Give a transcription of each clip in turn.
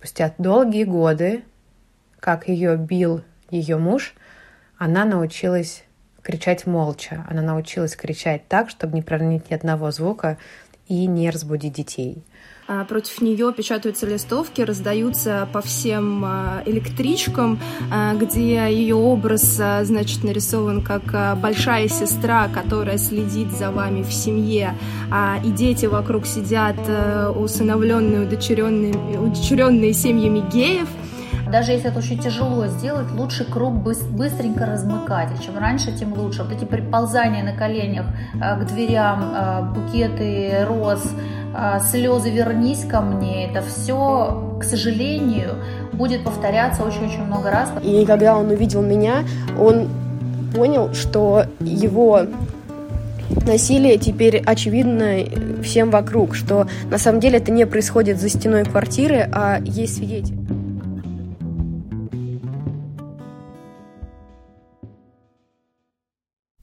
Спустя долгие годы, как ее бил ее муж, она научилась кричать молча. Она научилась кричать так, чтобы не проронить ни одного звука и не разбудить детей. А, против нее печатаются листовки, раздаются по всем а, электричкам, а, где ее образ, значит, нарисован как большая сестра, которая следит за вами в семье, и дети вокруг сидят усыновленные, удочеренные, удочеренные семьями геев – даже если это очень тяжело сделать, лучше круг быстренько размыкать. И чем раньше, тем лучше. Вот эти приползания на коленях к дверям, букеты роз, слезы «вернись ко мне», это все, к сожалению, будет повторяться очень-очень много раз. И когда он увидел меня, он понял, что его насилие теперь очевидно всем вокруг, что на самом деле это не происходит за стеной квартиры, а есть свидетель.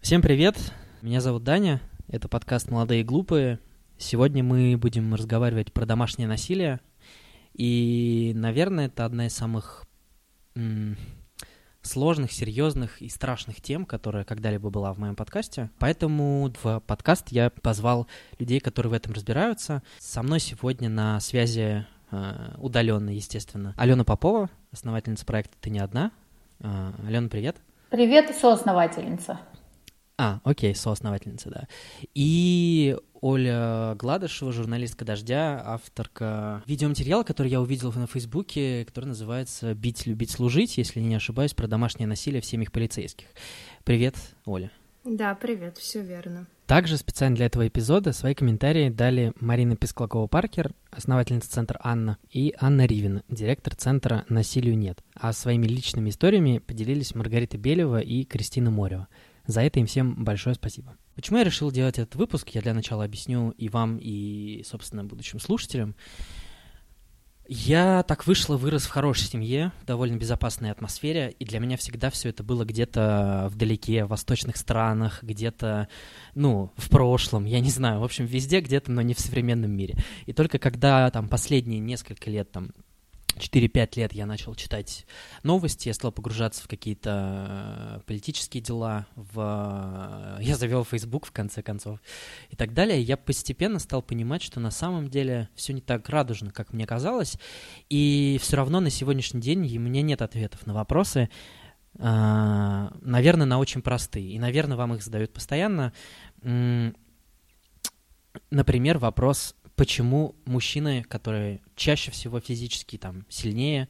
Всем привет, меня зовут Даня, это подкаст «Молодые и глупые», Сегодня мы будем разговаривать про домашнее насилие. И, наверное, это одна из самых сложных, серьезных и страшных тем, которая когда-либо была в моем подкасте. Поэтому в подкаст я позвал людей, которые в этом разбираются. Со мной сегодня на связи э, удаленно, естественно, Алена Попова, основательница проекта «Ты не одна». Э, Алена, привет. Привет, соосновательница. А, окей, соосновательница, да. И Оля Гладышева, журналистка «Дождя», авторка видеоматериала, который я увидел на Фейсбуке, который называется «Бить, любить, служить», если не ошибаюсь, про домашнее насилие в семьях полицейских. Привет, Оля. Да, привет, все верно. Также специально для этого эпизода свои комментарии дали Марина Песклакова-Паркер, основательница центра «Анна», и Анна Ривина, директор центра «Насилию нет». А своими личными историями поделились Маргарита Белева и Кристина Морева. За это им всем большое спасибо. Почему я решил делать этот выпуск, я для начала объясню и вам, и, собственно, будущим слушателям. Я так вышло, вырос в хорошей семье, в довольно безопасной атмосфере, и для меня всегда все это было где-то вдалеке, в восточных странах, где-то, ну, в прошлом, я не знаю, в общем, везде где-то, но не в современном мире. И только когда там последние несколько лет, там, 4-5 лет я начал читать новости, я стал погружаться в какие-то э, политические дела, в... я завел Facebook в конце концов и так далее. Я постепенно стал понимать, что на самом деле все не так радужно, как мне казалось, и все равно на сегодняшний день у меня нет ответов на вопросы, э, наверное, на очень простые, и, наверное, вам их задают постоянно. Например, вопрос почему мужчины, которые чаще всего физически там сильнее,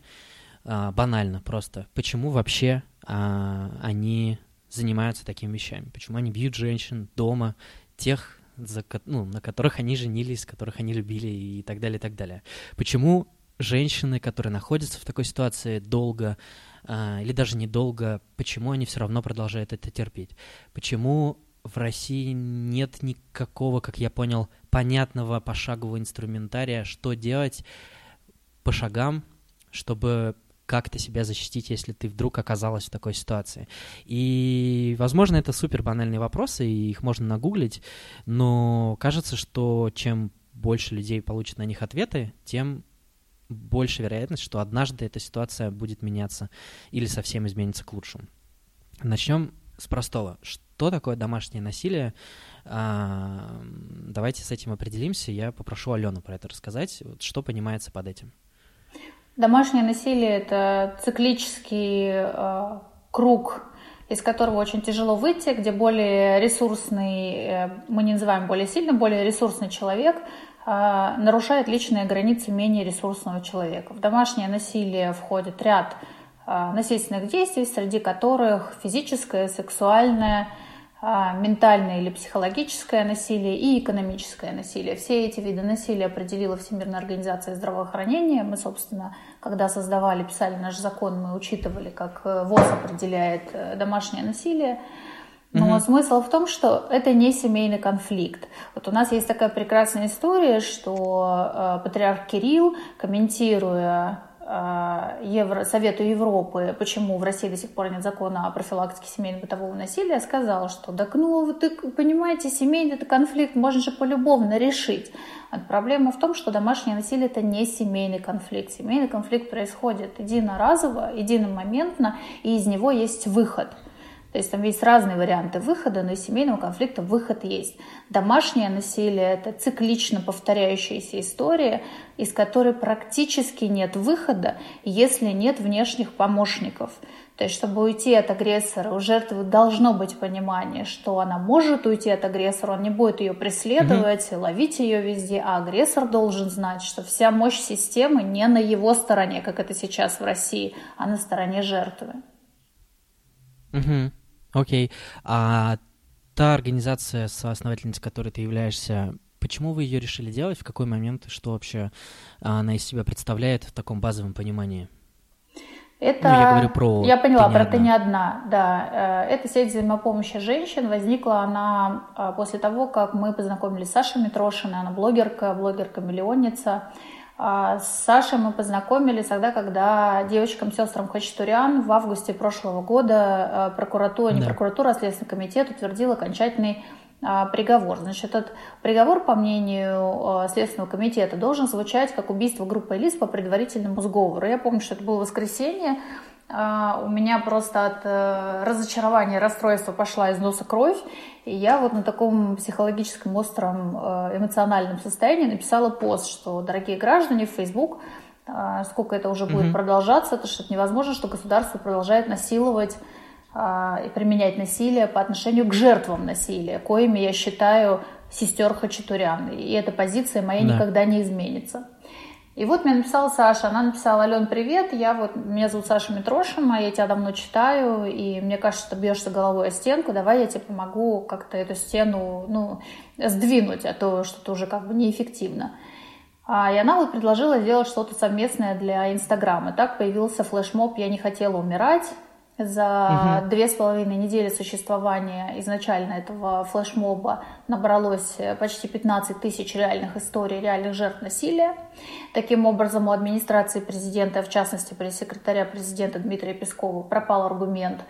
а, банально просто, почему вообще а, они занимаются такими вещами, почему они бьют женщин дома, тех, за, ну, на которых они женились, которых они любили и так далее, и так далее. Почему женщины, которые находятся в такой ситуации долго а, или даже недолго, почему они все равно продолжают это терпеть? Почему в России нет никакого, как я понял, понятного пошагового инструментария, что делать по шагам, чтобы как-то себя защитить, если ты вдруг оказалась в такой ситуации. И, возможно, это супер банальные вопросы, и их можно нагуглить, но кажется, что чем больше людей получат на них ответы, тем больше вероятность, что однажды эта ситуация будет меняться или совсем изменится к лучшему. Начнем с простого. Что такое домашнее насилие? А, давайте с этим определимся. Я попрошу Алену про это рассказать. Вот что понимается под этим? Домашнее насилие – это циклический э, круг, из которого очень тяжело выйти, где более ресурсный, э, мы не называем более сильным, более ресурсный человек э, нарушает личные границы менее ресурсного человека. В домашнее насилие входит ряд насильственных действий, среди которых физическое, сексуальное – а, ментальное или психологическое насилие и экономическое насилие. Все эти виды насилия определила Всемирная организация здравоохранения. Мы, собственно, когда создавали, писали наш закон, мы учитывали, как э, ВОЗ определяет э, домашнее насилие. Но угу. смысл в том, что это не семейный конфликт. Вот у нас есть такая прекрасная история, что э, патриарх Кирилл, комментируя э, Евро, Совету Европы, почему в России до сих пор нет закона о профилактике семейно-бытового насилия, сказала, что так ну вы понимаете, семейный это конфликт можно же полюбовно решить. Проблема в том, что домашнее насилие это не семейный конфликт. Семейный конфликт происходит единоразово, единомоментно, и из него есть выход – то есть там есть разные варианты выхода, но из семейного конфликта выход есть. Домашнее насилие – это циклично повторяющаяся история, из которой практически нет выхода, если нет внешних помощников. То есть, чтобы уйти от агрессора, у жертвы должно быть понимание, что она может уйти от агрессора, он не будет ее преследовать, mm ловить ее везде, а агрессор должен знать, что вся мощь системы не на его стороне, как это сейчас в России, а на стороне жертвы. Угу. Окей. А та организация, соосновательницей которой ты являешься, почему вы ее решили делать? В какой момент? Что вообще она из себя представляет в таком базовом понимании? Это, ну, я говорю про я поняла, ты про ты не одна, да. Э, эта сеть взаимопомощи женщин возникла она а, после того, как мы познакомились с Сашей Митрошиной, она блогерка, блогерка-миллионница. А, с Сашей мы познакомились тогда, когда девочкам-сестрам Хачатурян в августе прошлого года э, прокуратура, не да. прокуратура, а Следственный комитет утвердил окончательный а, приговор. Значит, этот приговор, по мнению э, Следственного комитета, должен звучать как убийство группы лиц по предварительному сговору. Я помню, что это было воскресенье, у меня просто от э, разочарования, расстройства пошла из носа кровь, и я вот на таком психологическом остром э, эмоциональном состоянии написала пост, что, дорогие граждане, в Facebook, а, сколько это уже будет mm-hmm. продолжаться, это что невозможно, что государство продолжает насиловать а, и применять насилие по отношению к жертвам насилия, коими я считаю сестер Хачатурян. И эта позиция моя да. никогда не изменится. И вот мне написала Саша, она написала, Ален, привет, я вот, меня зовут Саша Митрошина, я тебя давно читаю, и мне кажется, что бьешься головой о стенку, давай я тебе помогу как-то эту стену, ну, сдвинуть, а то что-то уже как бы неэффективно. А, и она вот предложила сделать что-то совместное для Инстаграма. Так появился флешмоб «Я не хотела умирать», за две с половиной недели существования изначально этого флешмоба набралось почти 15 тысяч реальных историй, реальных жертв насилия. Таким образом, у администрации президента, в частности, пресс-секретаря президента Дмитрия Пескова, пропал аргумент Э,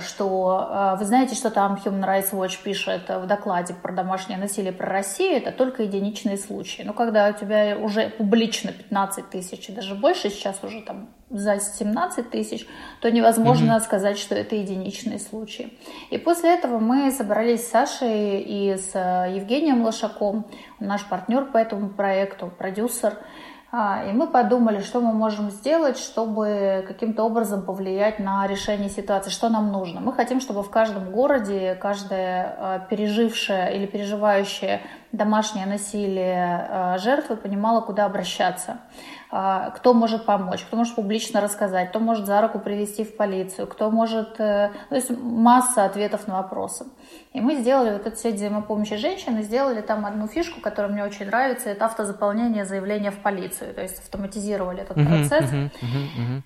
что э, вы знаете, что там Human Rights Watch пишет в докладе про домашнее насилие про Россию, это только единичные случаи. Но когда у тебя уже публично 15 тысяч и даже больше, сейчас уже там за 17 тысяч, то невозможно mm-hmm. сказать, что это единичные случаи. И после этого мы собрались с Сашей и с э, Евгением Лошаком, наш партнер по этому проекту, продюсер, и мы подумали, что мы можем сделать, чтобы каким-то образом повлиять на решение ситуации, что нам нужно. Мы хотим, чтобы в каждом городе каждая а, пережившая или переживающая домашнее насилие а, жертва понимала, куда обращаться. А, кто может помочь, кто может публично рассказать, кто может за руку привести в полицию, кто может... Э, то есть масса ответов на вопросы. И мы сделали вот эту сеть взаимопомощи женщин и сделали там одну фишку, которая мне очень нравится, это автозаполнение заявления в полицию. То есть автоматизировали этот процесс. Uh-huh, uh-huh, uh-huh.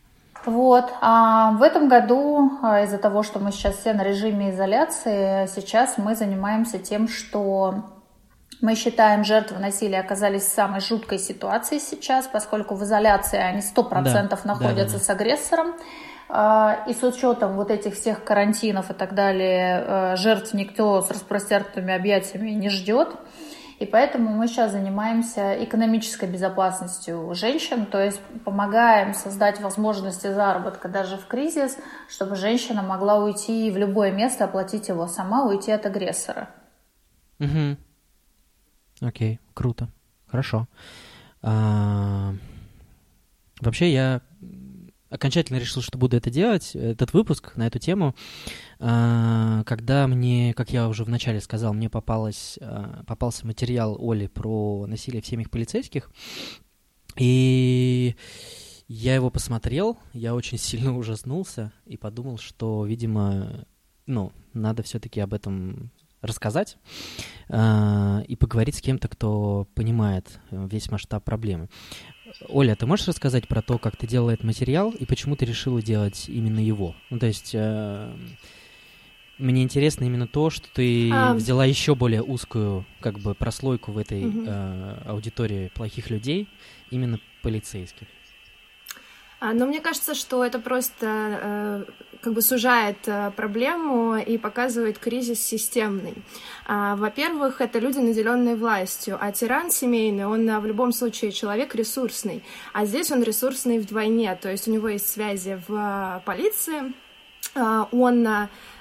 Вот. А в этом году, из-за того, что мы сейчас все на режиме изоляции, сейчас мы занимаемся тем, что мы считаем, жертвы насилия оказались в самой жуткой ситуации сейчас, поскольку в изоляции они 100% да, находятся да, да. с агрессором. А, и с учетом вот этих всех карантинов и так далее, э, жертв никто с распростертыми объятиями не ждет. И поэтому мы сейчас занимаемся экономической безопасностью женщин, то есть помогаем создать возможности заработка даже в кризис, чтобы женщина могла уйти в любое место, оплатить его сама, уйти от агрессора. Угу. Окей, круто. Хорошо. А, вообще я окончательно решил, что буду это делать, этот выпуск на эту тему, а, когда мне, как я уже вначале сказал, мне попалось, а, попался материал Оли про насилие в семьях полицейских, и я его посмотрел, я очень сильно ужаснулся и подумал, что, видимо, ну, надо все-таки об этом рассказать э, и поговорить с кем-то, кто понимает э, весь масштаб проблемы. Оля, ты можешь рассказать про то, как ты делала этот материал и почему ты решила делать именно его? Ну, то есть э, мне интересно именно то, что ты а... взяла еще более узкую как бы прослойку в этой угу. э, аудитории плохих людей, именно полицейских. А, но мне кажется, что это просто э, как бы сужает э, проблему и показывает кризис системный. А, во-первых, это люди, наделенные властью, а тиран семейный, он в любом случае человек ресурсный, а здесь он ресурсный вдвойне, то есть у него есть связи в полиции, а, он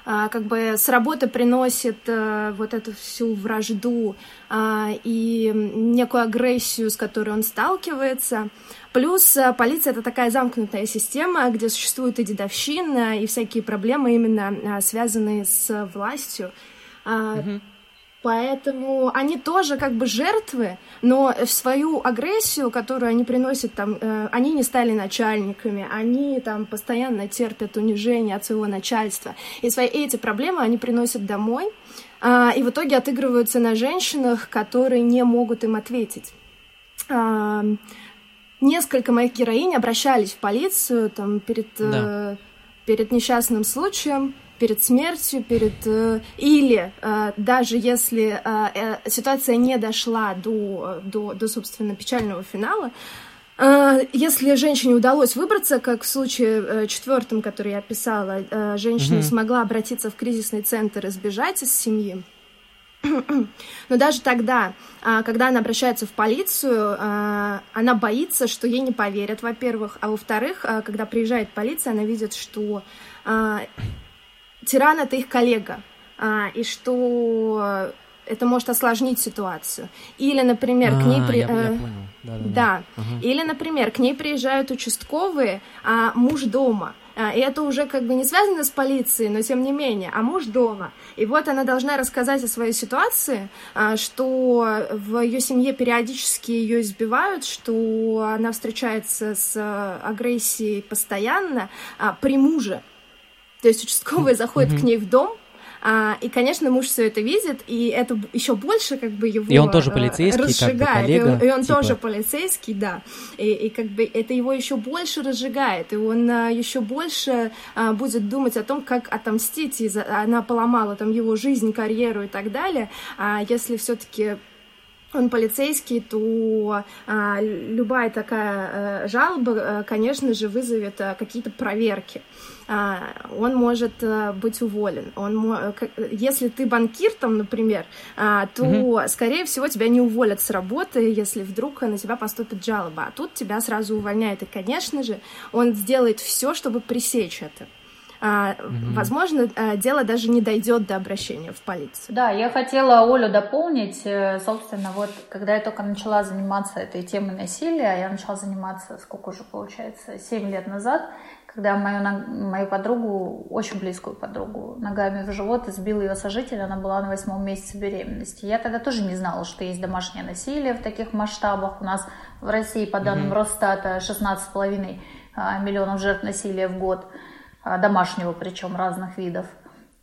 как бы с работы приносит э, вот эту всю вражду и некую агрессию, с которой он сталкивается. Плюс э, полиция — это такая замкнутая система, где существует и дедовщина, и всякие проблемы, именно связанные с властью. Mm-hmm. Поэтому они тоже как бы жертвы, но в свою агрессию, которую они приносят там, э, они не стали начальниками, они там постоянно терпят унижение от своего начальства. И свои эти проблемы они приносят домой, э, и в итоге отыгрываются на женщинах, которые не могут им ответить. Э, несколько моих героинь обращались в полицию там, перед, да. э, перед несчастным случаем, перед смертью, перед э, или э, даже если э, ситуация не дошла до, до, до собственно печального финала, если женщине удалось выбраться, как в случае четвертом, который я описала, женщина mm-hmm. смогла обратиться в кризисный центр и сбежать из семьи. Но даже тогда, когда она обращается в полицию, она боится, что ей не поверят, во-первых, а во-вторых, когда приезжает полиция, она видит, что тиран это их коллега, а, и что это может осложнить ситуацию. Или, например, а, к ней при... я, я э, Да, да, да. да. Угу. Или, например, к ней приезжают участковые, а муж дома. А, и это уже как бы не связано с полицией, но тем не менее, а муж дома. И вот она должна рассказать о своей ситуации, а, что в ее семье периодически ее избивают, что она встречается с агрессией постоянно а, при муже. То есть участковый заходит mm-hmm. к ней в дом, а, и, конечно, муж все это видит, и это еще больше как бы его И он тоже полицейский, разжигает. Как бы коллега, и он, и он типа... тоже полицейский, да. И, и как бы это его еще больше разжигает, и он а, еще больше а, будет думать о том, как отомстить, и за, она поломала там его жизнь, карьеру и так далее. А если все-таки он полицейский, то а, любая такая а, жалоба, а, конечно же, вызовет а, какие-то проверки. А, он может а, быть уволен. Он, если ты банкир, там, например, а, то, угу. скорее всего, тебя не уволят с работы, если вдруг на тебя поступит жалоба. А тут тебя сразу увольняют. И, конечно же, он сделает все, чтобы пресечь это. А, mm Возможно, а, дело даже не дойдет до обращения в полицию. Да, я хотела Олю дополнить. Э, собственно, вот когда я только начала заниматься этой темой насилия, я начала заниматься, сколько уже получается, 7 лет назад, когда мою, мою подругу, очень близкую подругу, ногами в живот избил ее сожитель, она была на восьмом месяце беременности. Я тогда тоже не знала, что есть домашнее насилие в таких масштабах. У нас в России, по данным mm-hmm. Росстата, 16,5 а, миллионов жертв насилия в год. А, домашнего причем разных видов.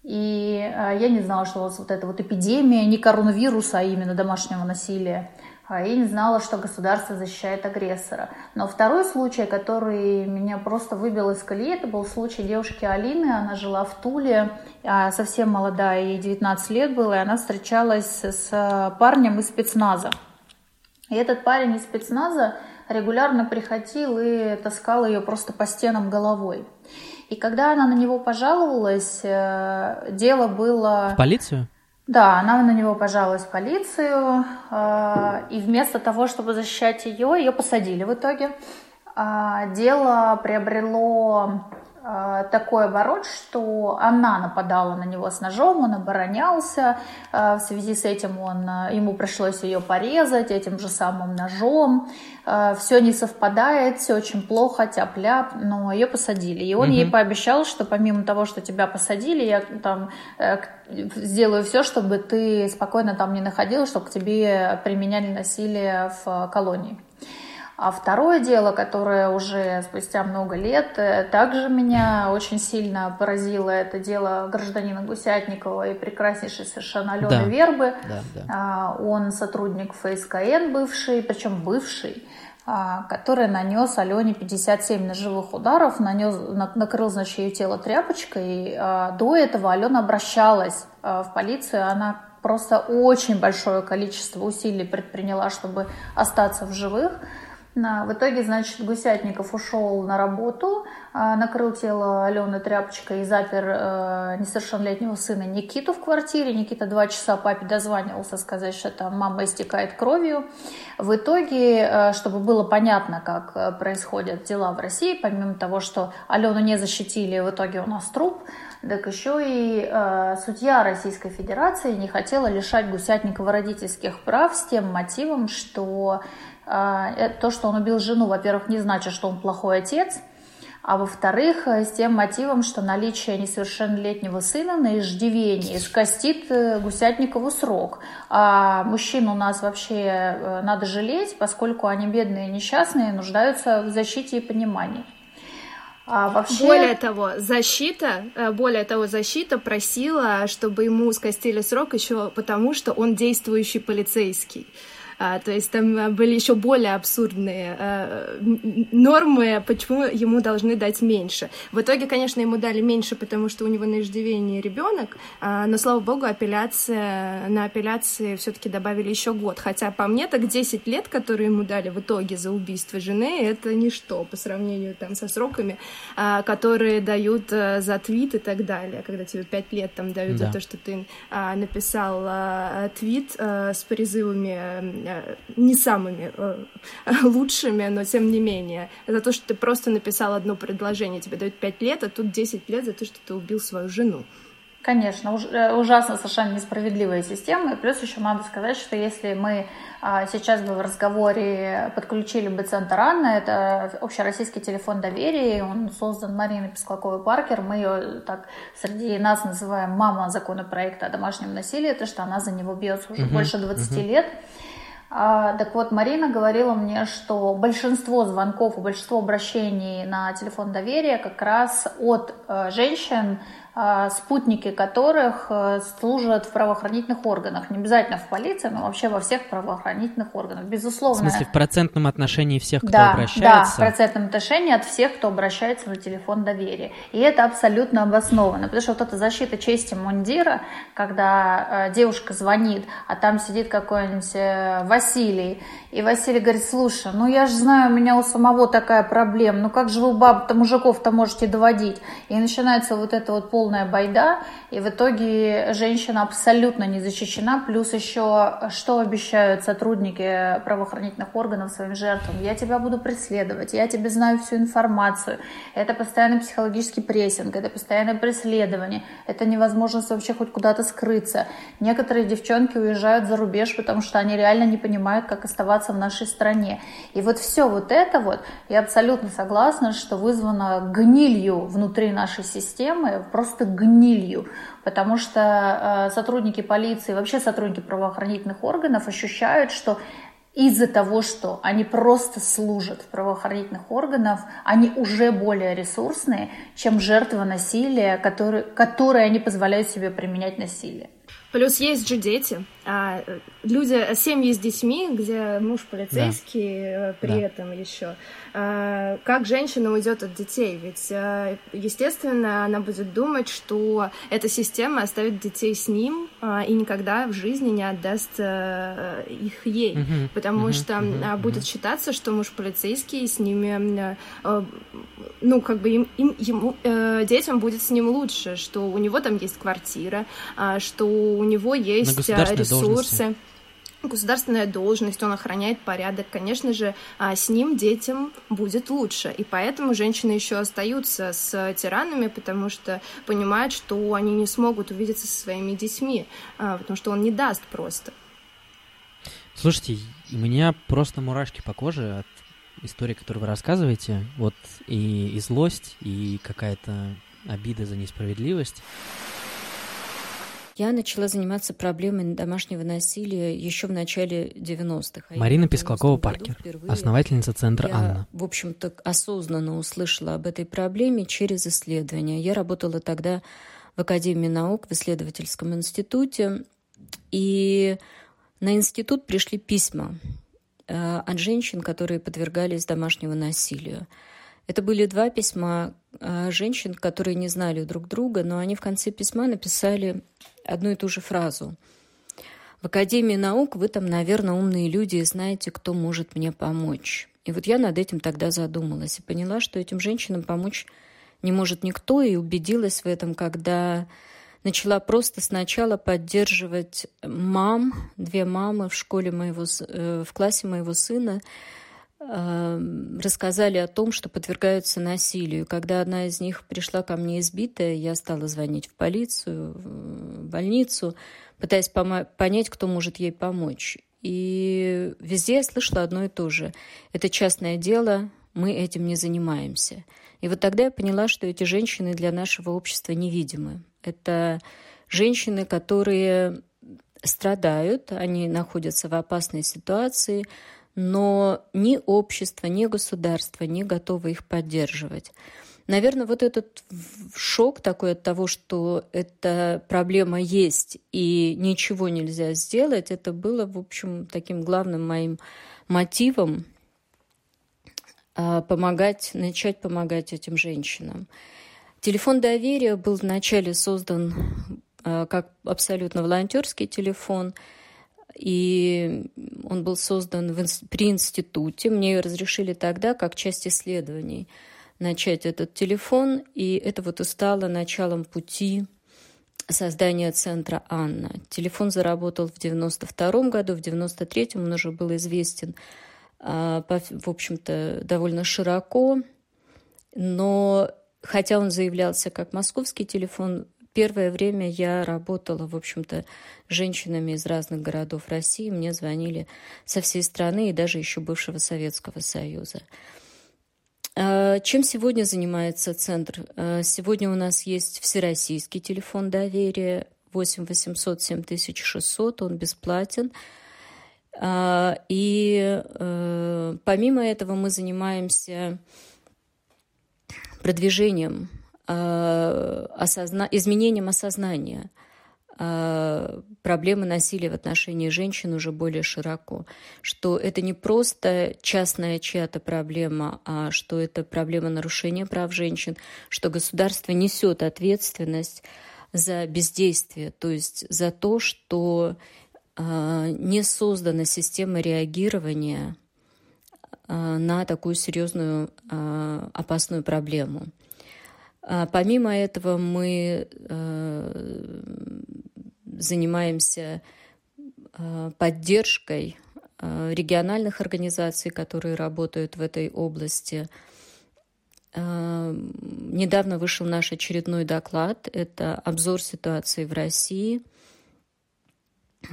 И а, я не знала, что у вас вот эта вот эпидемия, не коронавируса, а именно домашнего насилия. А я не знала, что государство защищает агрессора. Но второй случай, который меня просто выбил из колеи, это был случай девушки Алины. Она жила в Туле, совсем молодая, ей 19 лет было, и она встречалась с парнем из спецназа. И этот парень из спецназа регулярно приходил и таскал ее просто по стенам головой. И когда она на него пожаловалась, э, дело было... В полицию? Да, она на него пожаловалась в полицию, э, и вместо того, чтобы защищать ее, ее посадили в итоге. А, дело приобрело такой оборот, что она нападала на него с ножом, он оборонялся, в связи с этим он, ему пришлось ее порезать этим же самым ножом, Э, все не совпадает, все очень плохо, тяп-ляп, но ее посадили. И он угу. ей пообещал, что помимо того, что тебя посадили, я там э, сделаю все, чтобы ты спокойно там не находилась, чтобы к тебе применяли насилие в колонии. А второе дело, которое уже спустя много лет э, также меня очень сильно поразило, это дело гражданина Гусятникова и прекраснейшей совершенно Алены да. Вербы. Да, да. А, он сотрудник ФСКН бывший, причем бывший а, который нанес Алене 57 ножевых ударов, нанес, накрыл, значит, ее тело тряпочкой. А, до этого Алена обращалась в полицию, она просто очень большое количество усилий предприняла, чтобы остаться в живых. В итоге, значит, Гусятников ушел на работу, а, накрыл тело Алены тряпочкой и запер э, несовершеннолетнего сына Никиту в квартире. Никита два часа папе дозванивался сказать, что там мама истекает кровью. В итоге, э, чтобы было понятно, как э, происходят дела в России, помимо того, что Алену не защитили, в итоге у нас труп, так еще и э, судья Российской Федерации не хотела лишать Гусятникова родительских прав с тем мотивом, что то, что он убил жену, во-первых, не значит, что он плохой отец, а во-вторых, э, с тем мотивом, что наличие несовершеннолетнего сына на иждивении скостит э, Гусятникову срок. А мужчин у нас вообще э, надо жалеть, поскольку они бедные и несчастные, нуждаются в защите и понимании. А вообще... Более того, защита, более того, защита просила, чтобы ему скостили срок еще потому, что он действующий полицейский. А, то есть там а, были еще более абсурдные а, нормы, почему ему должны дать меньше. В итоге, конечно, ему дали меньше, потому что у него на иждивении ребенок, а, но, слава богу, апелляция, на апелляции все-таки добавили еще год. Хотя по мне так 10 лет, которые ему дали в итоге за убийство жены, это ничто по сравнению там со сроками, а, которые дают а, за твит и так далее, когда тебе 5 лет там дают да. за то, что ты а, написал а, твит а, с призывами Э, не самыми э, лучшими, но тем не менее. За то, что ты просто написал одно предложение, тебе дают 5 лет, а тут 10 лет за то, что ты убил свою жену. Конечно, уж, э, ужасно совершенно несправедливая система. И плюс еще надо сказать, что если мы а, сейчас бы в разговоре подключили бы центр Анна, это общероссийский телефон доверия, он создан Мариной Песклаковой-Паркер, мы ее так среди нас называем мама законопроекта о домашнем насилии, то что она за него бьется уже uh-huh, больше 20 uh-huh. лет. А, так вот, Марина говорила мне, что большинство звонков и большинство обращений на телефон доверия как раз от э, женщин, спутники которых э, служат в правоохранительных органах. Не обязательно в полиции, но вообще во всех правоохранительных органах. Безусловно. В смысле, в процентном отношении всех, кто да, обращается? Да, в процентном отношении от всех, кто обращается на телефон доверия. И это абсолютно обоснованно, потому что вот эта защита чести мундира, когда э, девушка звонит, а там сидит какой-нибудь э, Василий, и Василий говорит, слушай, ну я же знаю, у меня у самого такая проблема, ну как же вы баб-то мужиков-то можете доводить? И начинается вот это вот пол полная байда, и в итоге женщина абсолютно не защищена, плюс еще что обещают сотрудники правоохранительных органов своим жертвам? Я тебя буду преследовать, я тебе знаю всю информацию. Это постоянный психологический прессинг, это постоянное преследование, это невозможность вообще хоть куда-то скрыться. Некоторые девчонки уезжают за рубеж, потому что они реально не понимают, как оставаться в нашей стране. И вот все вот это вот, я абсолютно согласна, что вызвано гнилью внутри нашей системы, просто просто гнилью, потому что э, сотрудники полиции, вообще сотрудники правоохранительных органов ощущают, что из-за того, что они просто служат в правоохранительных органах, они уже более ресурсные, чем жертвы насилия, которые, которые они позволяют себе применять насилие. Плюс есть же дети, а люди, семьи с детьми, где муж полицейский да. Э, при да. этом еще. А, как женщина уйдет от детей? Ведь, а, естественно, она будет думать, что эта система оставит детей с ним а, и никогда в жизни не отдаст а, их ей, uh-huh. потому uh-huh. что uh-huh. будет считаться, что муж полицейский с ними, а, ну, как бы им, им, ему, а, детям будет с ним лучше, что у него там есть квартира, а, что у него есть ресурсы. Государственная должность, он охраняет порядок, конечно же, а, с ним детям будет лучше. И поэтому женщины еще остаются с тиранами, потому что понимают, что они не смогут увидеться со своими детьми, а, потому что он не даст просто. Слушайте, у меня просто мурашки по коже от истории, которую вы рассказываете. Вот и, и злость, и какая-то обида за несправедливость. Я начала заниматься проблемой домашнего насилия еще в начале 90-х. А Марина Песклакова-Паркер, основательница Центра я, «Анна». в общем-то, осознанно услышала об этой проблеме через исследования. Я работала тогда в Академии наук, в исследовательском институте, и на институт пришли письма э, от женщин, которые подвергались домашнему насилию. Это были два письма э, женщин, которые не знали друг друга, но они в конце письма написали одну и ту же фразу. В Академии наук вы там, наверное, умные люди и знаете, кто может мне помочь. И вот я над этим тогда задумалась и поняла, что этим женщинам помочь не может никто, и убедилась в этом, когда начала просто сначала поддерживать мам, две мамы в школе моего, э, в классе моего сына, рассказали о том, что подвергаются насилию. Когда одна из них пришла ко мне избитая, я стала звонить в полицию, в больницу, пытаясь понять, кто может ей помочь. И везде я слышала одно и то же. Это частное дело, мы этим не занимаемся. И вот тогда я поняла, что эти женщины для нашего общества невидимы. Это женщины, которые страдают, они находятся в опасной ситуации, но ни общество, ни государство не готовы их поддерживать. Наверное, вот этот шок такой от того, что эта проблема есть и ничего нельзя сделать, это было, в общем, таким главным моим мотивом а, помогать, начать помогать этим женщинам. Телефон доверия был вначале создан а, как абсолютно волонтерский телефон, и он был создан в, при институте. Мне разрешили тогда, как часть исследований – начать этот телефон, и это вот и стало началом пути создания центра «Анна». Телефон заработал в 92 году, в 93-м он уже был известен, а, в общем-то, довольно широко, но хотя он заявлялся как московский телефон, первое время я работала, в общем-то, женщинами из разных городов России. Мне звонили со всей страны и даже еще бывшего Советского Союза. А, чем сегодня занимается центр? А, сегодня у нас есть всероссийский телефон доверия 8 800 7600, он бесплатен. А, и помимо этого мы занимаемся продвижением, осозна... изменением осознания – а, проблемы насилия в отношении женщин уже более широко, что это не просто частная чья-то проблема, а что это проблема нарушения прав женщин, что государство несет ответственность за бездействие, то есть за то, что э, не создана система реагирования э, на такую серьезную э, опасную проблему. Помимо этого мы занимаемся э, поддержкой региональных организаций, которые работают в этой области. Недавно вышел наш очередной доклад. Это обзор ситуации в России.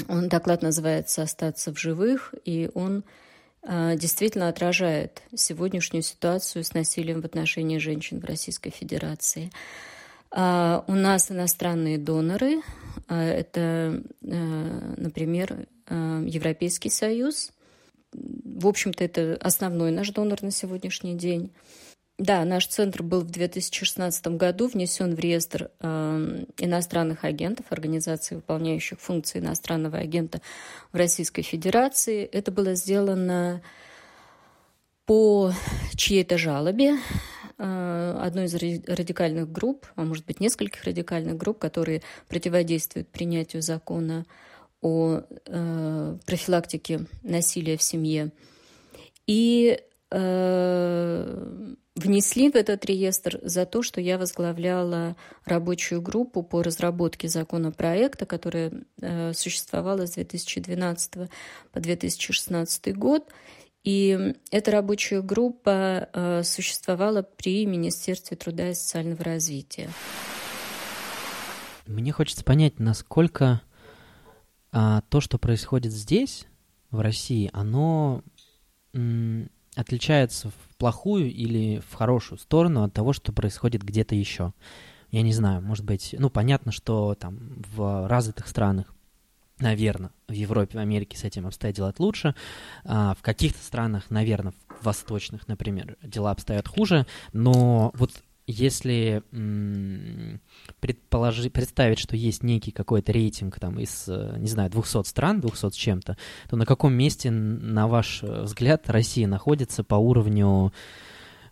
Он доклад называется «Остаться в живых», и он действительно отражает сегодняшнюю ситуацию с насилием в отношении женщин в Российской Федерации. А, у нас иностранные доноры. А, это, а, например, Европейский Союз. В общем-то, это основной наш донор на сегодняшний день. Да, наш центр был в 2016 году внесен в реестр иностранных агентов, организаций, выполняющих функции иностранного агента в Российской Федерации. Это было сделано по чьей-то жалобе Э, одной из радикальных групп, а может быть нескольких радикальных групп, которые противодействуют принятию закона о э, профилактике насилия в семье. И э, внесли в этот реестр за то, что я возглавляла рабочую группу по разработке законопроекта, которая э, существовала с 2012 по 2016 год. И эта рабочая группа э, существовала при Министерстве труда и социального развития. Мне хочется понять, насколько а, то, что происходит здесь, в России, оно отличается в плохую или в хорошую сторону от того, что происходит где-то еще. Я не знаю, может быть, ну понятно, что там в развитых странах наверное, в Европе, в Америке с этим обстоят дела лучше. А в каких-то странах, наверное, в восточных, например, дела обстоят хуже. Но вот если предположить, представить, что есть некий какой-то рейтинг там из, не знаю, 200 стран, 200 с чем-то, то на каком месте, на ваш взгляд, Россия находится по уровню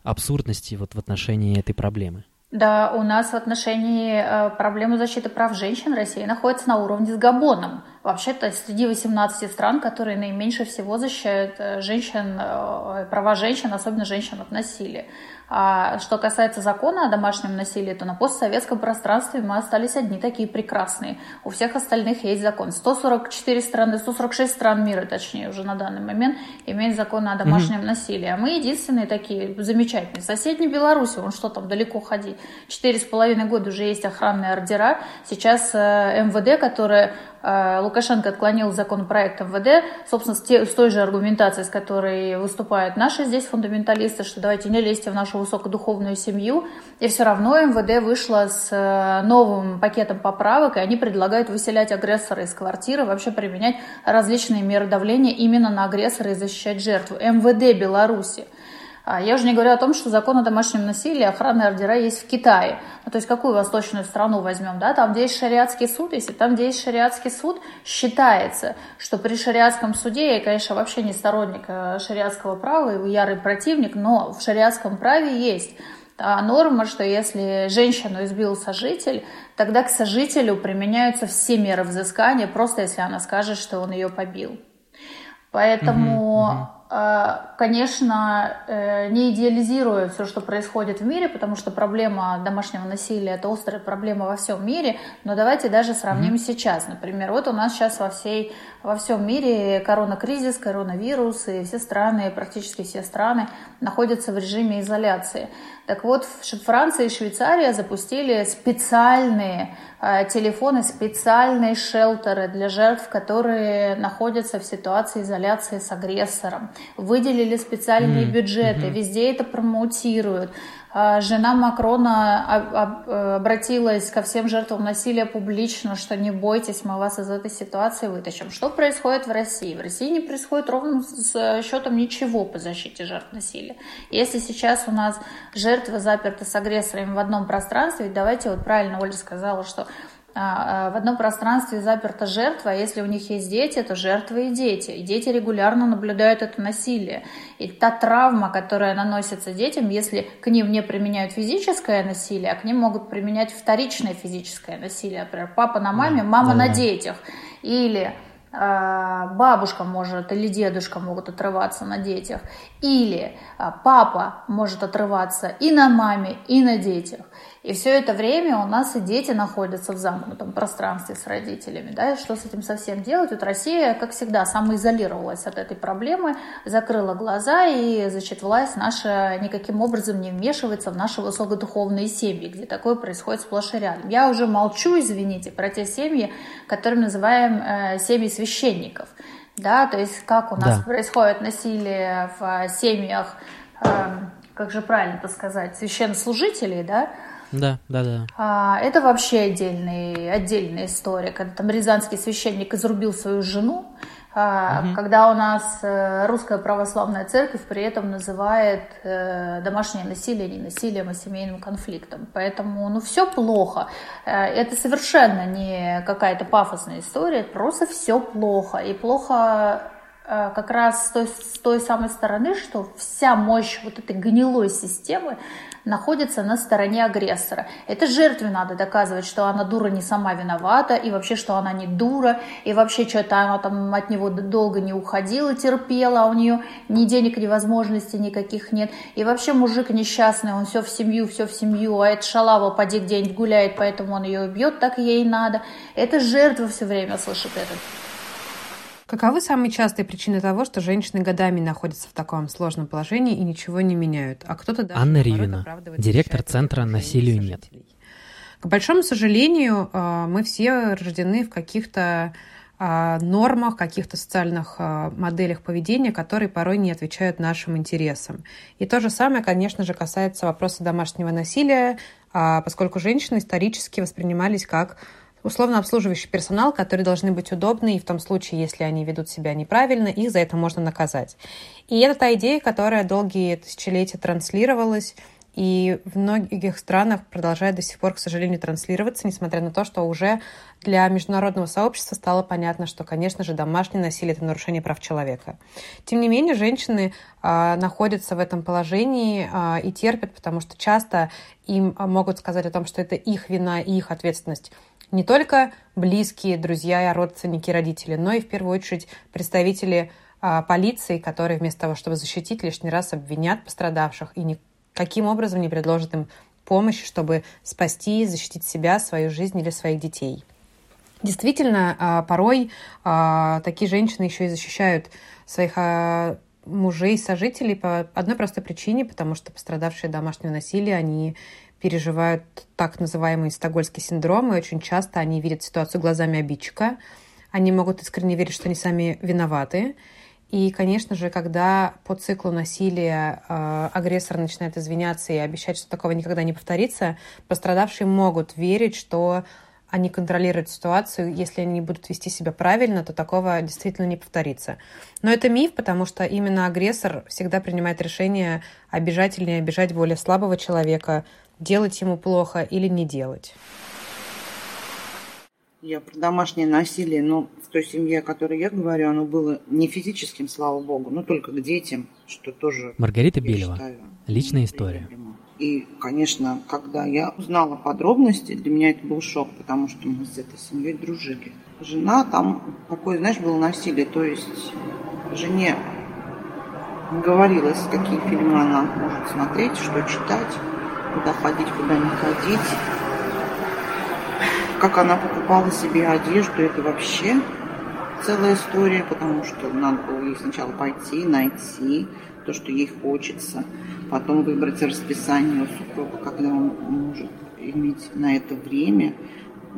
абсурдности вот в отношении этой проблемы? Да, у нас в отношении э, проблемы защиты прав женщин Россия находится на уровне с Габоном. вообще-то среди 18 стран, которые наименьше всего защищают э, женщин, э, права женщин, особенно женщин от насилия. А что касается закона о домашнем насилии, то на постсоветском пространстве мы остались одни такие прекрасные. У всех остальных есть закон. 144 страны, 146 стран мира, точнее, уже на данный момент имеют закон о домашнем mm-hmm. насилии. А мы единственные такие замечательные. Соседней Беларуси, он что там далеко ходить. Четыре с половиной года уже есть охранные ордера. Сейчас э, МВД, которое Лукашенко отклонил законопроект МВД, собственно, с, те, с той же аргументацией, с которой выступают наши здесь фундаменталисты, что давайте не лезьте в нашу высокодуховную семью. И все равно МВД вышло с э, новым пакетом поправок, и они предлагают выселять агрессора из квартиры, вообще применять различные меры давления именно на агрессора и защищать жертву. МВД Беларуси. А, я уже не говорю о том, что закон о домашнем насилии, охранные ордера есть в Китае. Ну, то есть какую восточную страну возьмем, да, там, где есть шариатский суд, если там, где есть шариатский суд, считается, что при шариатском суде, я, конечно, вообще не сторонник э, шариатского права, ярый противник, но в шариатском праве есть норма, что если женщину избил сожитель, тогда к сожителю применяются все меры взыскания, просто если она скажет, что он ее побил. Поэтому... Uh-huh, uh-huh. А, конечно, э, не идеализируя все, что происходит в мире, потому что проблема домашнего насилия – это острая проблема во всем мире, но давайте даже сравним mm-hmm. сейчас. Например, вот у нас сейчас во, всей, во всем мире коронакризис, коронавирус, и все страны, практически все страны находятся в режиме изоляции. Так вот, Франция и Швейцария запустили специальные э, телефоны, специальные шелтеры для жертв, которые находятся в ситуации изоляции с агрессором выделили специальные mm-hmm. бюджеты, mm-hmm. везде это промоутируют. А, жена Макрона обратилась ко всем жертвам насилия публично, что не бойтесь, мы вас из этой ситуации вытащим. Что происходит в России? В России не происходит ровно с счетом ничего по защите жертв насилия. Если сейчас у нас жертвы заперты с агрессорами в одном пространстве, давайте, вот правильно Оля сказала, что в одном пространстве заперта жертва, а если у них есть дети, то жертвы и дети. И дети регулярно наблюдают это насилие. И та травма, которая наносится детям, если к ним не применяют физическое насилие, а к ним могут применять вторичное физическое насилие. Например, папа на маме, мама да, на детях. Или бабушка может или дедушка могут отрываться на детях, или папа может отрываться и на маме, и на детях. И все это время у нас и дети находятся в замкнутом пространстве с родителями. Да? И что с этим совсем делать? Вот Россия, как всегда, самоизолировалась от этой проблемы, закрыла глаза, и значит, власть наша никаким образом не вмешивается в наши высокодуховные семьи, где такое происходит сплошь и рядом. Я уже молчу, извините, про те семьи, которые мы называем э, семьи священников. Да, то есть как у нас да. происходит насилие в семьях, э, как же правильно это сказать, священнослужителей, да, да, да, да. А, это вообще отдельный, отдельная история, когда там рязанский священник изрубил свою жену, угу. когда у нас э, русская православная церковь при этом называет э, домашнее насилие не насилием, а семейным конфликтом. Поэтому, ну, все плохо. Э, это совершенно не какая-то пафосная история, просто все плохо. И плохо как раз с той, с той самой стороны, что вся мощь вот этой гнилой системы находится на стороне агрессора. Это жертве надо доказывать, что она дура не сама виновата, и вообще, что она не дура, и вообще, что-то она там от него долго не уходила, терпела, а у нее ни денег, ни возможностей никаких нет. И вообще мужик несчастный, он все в семью, все в семью, а это шалава поди где-нибудь гуляет, поэтому он ее убьет, так ей надо. Это жертва все время слышит этот Каковы самые частые причины того, что женщины годами находятся в таком сложном положении и ничего не меняют, а кто-то даже... Анна Ривина, директор Центра «Насилию нет». К большому сожалению, э, мы все рождены в каких-то э, нормах, каких-то социальных э, моделях поведения, которые порой не отвечают нашим интересам. И то же самое, конечно же, касается вопроса домашнего насилия, поскольку женщины исторически воспринимались как условно обслуживающий персонал, которые должны быть удобны, и в том случае, если они ведут себя неправильно, их за это можно наказать. И это та идея, которая долгие тысячелетия транслировалась, и в многих странах продолжает до сих пор, к сожалению, транслироваться, несмотря на то, что уже для международного сообщества стало понятно, что, конечно же, домашнее насилие – это нарушение прав человека. Тем не менее, женщины э, находятся в этом положении э, и терпят, потому что часто им могут сказать о том, что это их вина и их ответственность не только близкие, друзья, родственники, родители, но и в первую очередь представители а, полиции, которые вместо того, чтобы защитить, лишний раз обвинят пострадавших и никаким образом не предложат им помощи, чтобы спасти, защитить себя, свою жизнь или своих детей. Действительно, а, порой а, такие женщины еще и защищают своих мужей, сожителей по одной простой причине, потому что пострадавшие домашнего насилия, они переживают так называемый стокгольский синдром, и очень часто они видят ситуацию глазами обидчика. Они могут искренне верить, что они сами виноваты. И, конечно же, когда по циклу насилия э, агрессор начинает извиняться и обещать, что такого никогда не повторится, пострадавшие могут верить, что они контролируют ситуацию, если они будут вести себя правильно, то такого действительно не повторится. Но это миф, потому что именно агрессор всегда принимает решение обижать или не обижать более слабого человека, делать ему плохо или не делать. Я про домашнее насилие, но в той семье, о которой я говорю, оно было не физическим, слава богу, но только к детям, что тоже... Маргарита Белева. Считаю, Личная история. И, конечно, когда я узнала подробности, для меня это был шок, потому что мы с этой семьей дружили. Жена там, такое, знаешь, было насилие, то есть жене говорилось, какие фильмы она может смотреть, что читать, куда ходить, куда не ходить. Как она покупала себе одежду, это вообще целая история, потому что надо было ей сначала пойти, найти то, что ей хочется потом выбрать расписание супруга, когда он может иметь на это время.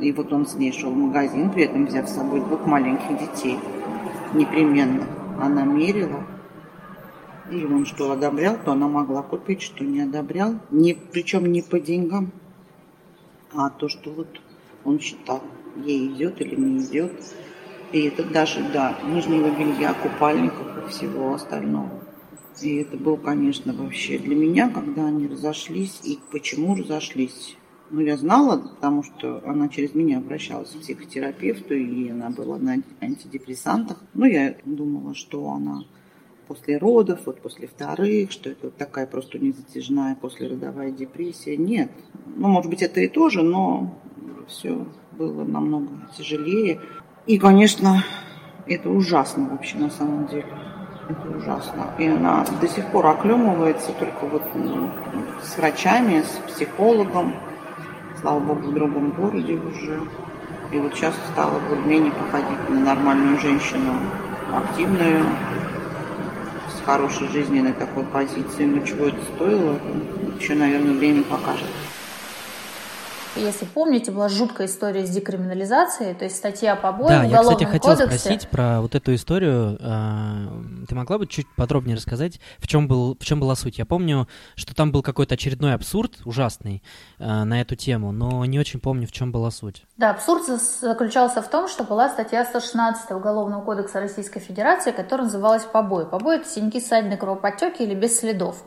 И вот он с ней шел в магазин, при этом взяв с собой двух маленьких детей. Непременно она мерила. И он что одобрял, то она могла купить, что не одобрял. Не, причем не по деньгам, а то, что вот он считал, ей идет или не идет. И это даже до нижнего белья, купальников и всего остального. И это был, конечно, вообще для меня, когда они разошлись, и почему разошлись. Ну, я знала, потому что она через меня обращалась к психотерапевту, и она была на антидепрессантах. Ну, я думала, что она после родов, вот после вторых, что это вот такая просто незатяжная послеродовая депрессия. Нет. Ну, может быть, это и тоже, но все было намного тяжелее. И, конечно, это ужасно вообще на самом деле. Это ужасно. И она до сих пор оклемывается только вот ну, с врачами, с психологом. Слава богу, в другом городе уже. И вот сейчас стала более-менее походить на нормальную женщину, активную, хорошей жизненной такой позицией. Но чего это стоило, еще, наверное, время покажет. Если помните, была жуткая история с декриминализацией, то есть статья побоев да, в Уголовном я, кстати, хотел кодексе. спросить про вот эту историю. А, ты могла бы чуть подробнее рассказать, в чем, был, в чем была суть? Я помню, что там был какой-то очередной абсурд ужасный а, на эту тему, но не очень помню, в чем была суть. Да, абсурд заключался в том, что была статья 116 Уголовного кодекса Российской Федерации, которая называлась «Побои». Побои – это синяки, ссадины, кровоподтеки или без следов.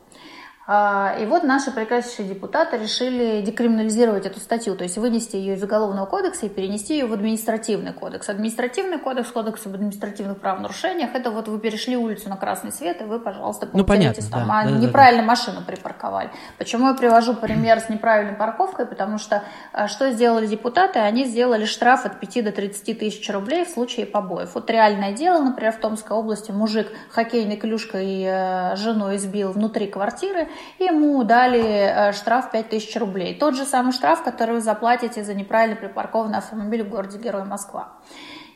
А, и вот наши прекраснейшие депутаты решили декриминализировать эту статью, то есть вынести ее из Уголовного кодекса и перенести ее в административный кодекс. Административный кодекс, кодекс об административных правонарушениях, это вот вы перешли улицу на красный свет, и вы, пожалуйста, ну, понятно, там, да, а да, неправильно да. машину припарковали. Почему я привожу пример с неправильной парковкой? Потому что а, что сделали депутаты? Они сделали штраф от 5 до 30 тысяч рублей в случае побоев. Вот реальное дело, например, в Томской области мужик хоккейной клюшкой э, жену избил внутри квартиры, и ему дали э, штраф 5000 рублей. Тот же самый штраф, который вы заплатите за неправильно припаркованный автомобиль в городе Герой Москва.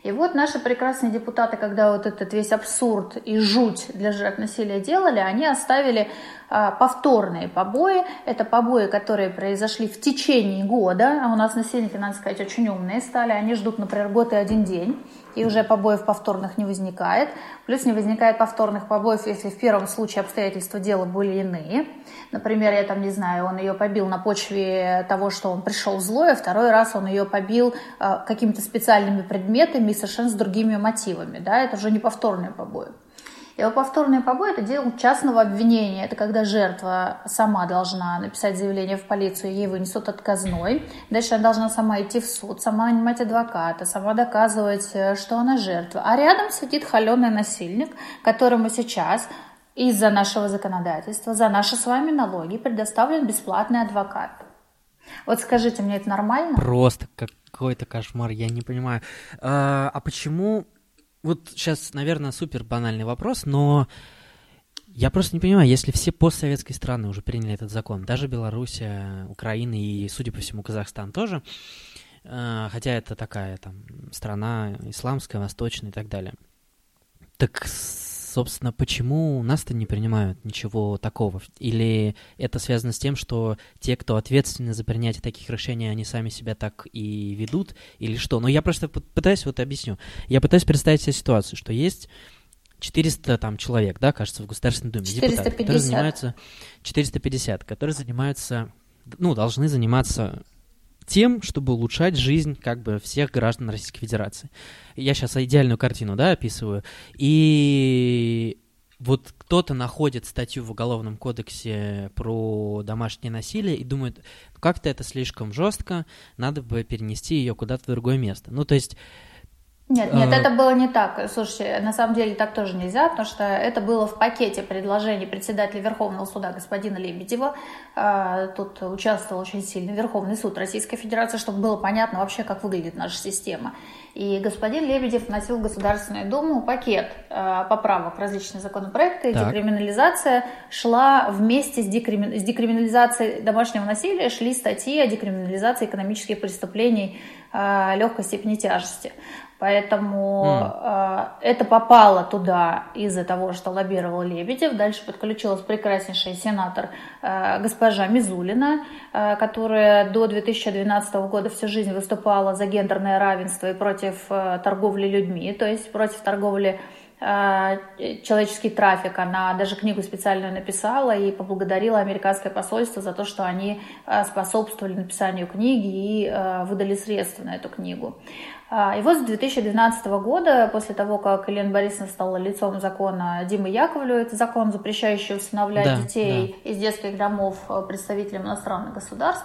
И вот наши прекрасные депутаты, когда вот этот весь абсурд и жуть для жертв насилия делали, они оставили а, повторные побои. Это побои, которые произошли в течение года. А у нас насильники, надо сказать, очень умные стали. Они ждут, например, год и один день и уже побоев повторных не возникает. Плюс не возникает повторных побоев, если в первом случае обстоятельства дела были иные. Например, я там не знаю, он ее побил на почве того, что он пришел злой, а второй раз он ее побил э, какими-то специальными предметами и совершенно с другими мотивами. Да? Это уже не повторные побои. И повторные побои – это дело частного обвинения. Это когда жертва сама должна написать заявление в полицию, ей вынесут отказной. Дальше она должна сама идти в суд, сама нанимать адвоката, сама доказывать, э, что она жертва. А рядом сидит холеный насильник, которому сейчас из-за нашего законодательства, за наши с вами налоги предоставлен бесплатный адвокат. Вот скажите мне, это нормально? Просто как какой-то кошмар, я не понимаю. А, а почему... Вот сейчас, наверное, супер банальный вопрос, но я просто не понимаю, если все постсоветские страны уже приняли этот закон, даже Белоруссия, Украина и, судя по всему, Казахстан тоже, а, хотя это такая там страна исламская, восточная и так далее. Так собственно, почему у нас-то не принимают ничего такого? Или это связано с тем, что те, кто ответственны за принятие таких решений, они сами себя так и ведут? Или что? Но я просто пытаюсь, вот объясню. Я пытаюсь представить себе ситуацию, что есть 400 там человек, да, кажется, в Государственной Думе, 450. депутаты, которые занимаются... 450, которые занимаются, ну, должны заниматься тем, чтобы улучшать жизнь как бы всех граждан Российской Федерации. Я сейчас идеальную картину, да, описываю. И вот кто-то находит статью в Уголовном кодексе про домашнее насилие и думает, «Ну, как-то это слишком жестко, надо бы перенести ее куда-то в другое место. Ну, то есть нет, нет, а. это было не так. Слушайте, на самом деле так тоже нельзя, потому что это было в пакете предложений председателя Верховного суда господина Лебедева. А, тут участвовал очень сильно Верховный суд Российской Федерации, чтобы было понятно вообще, как выглядит наша система. И господин Лебедев вносил в Государственную Думу пакет а, поправок различные законопроекты. Так. Декриминализация шла вместе с, декрими... с декриминализацией домашнего насилия, шли статьи о декриминализации экономических преступлений легкой степени тяжести. Поэтому mm. э, это попало туда из-за того, что лоббировал Лебедев. Дальше подключилась прекраснейшая сенатор э, госпожа Мизулина, э, которая до 2012 года всю жизнь выступала за гендерное равенство и против э, торговли людьми, то есть против торговли человеческий трафик. Она даже книгу специальную написала и поблагодарила американское посольство за то, что они способствовали написанию книги и выдали средства на эту книгу. А, и вот с 2012 года, после того, как Елена Борисовна стала лицом закона Димы Яковлева, это закон, запрещающий усыновлять да, детей да. из детских домов э, представителям иностранных государств,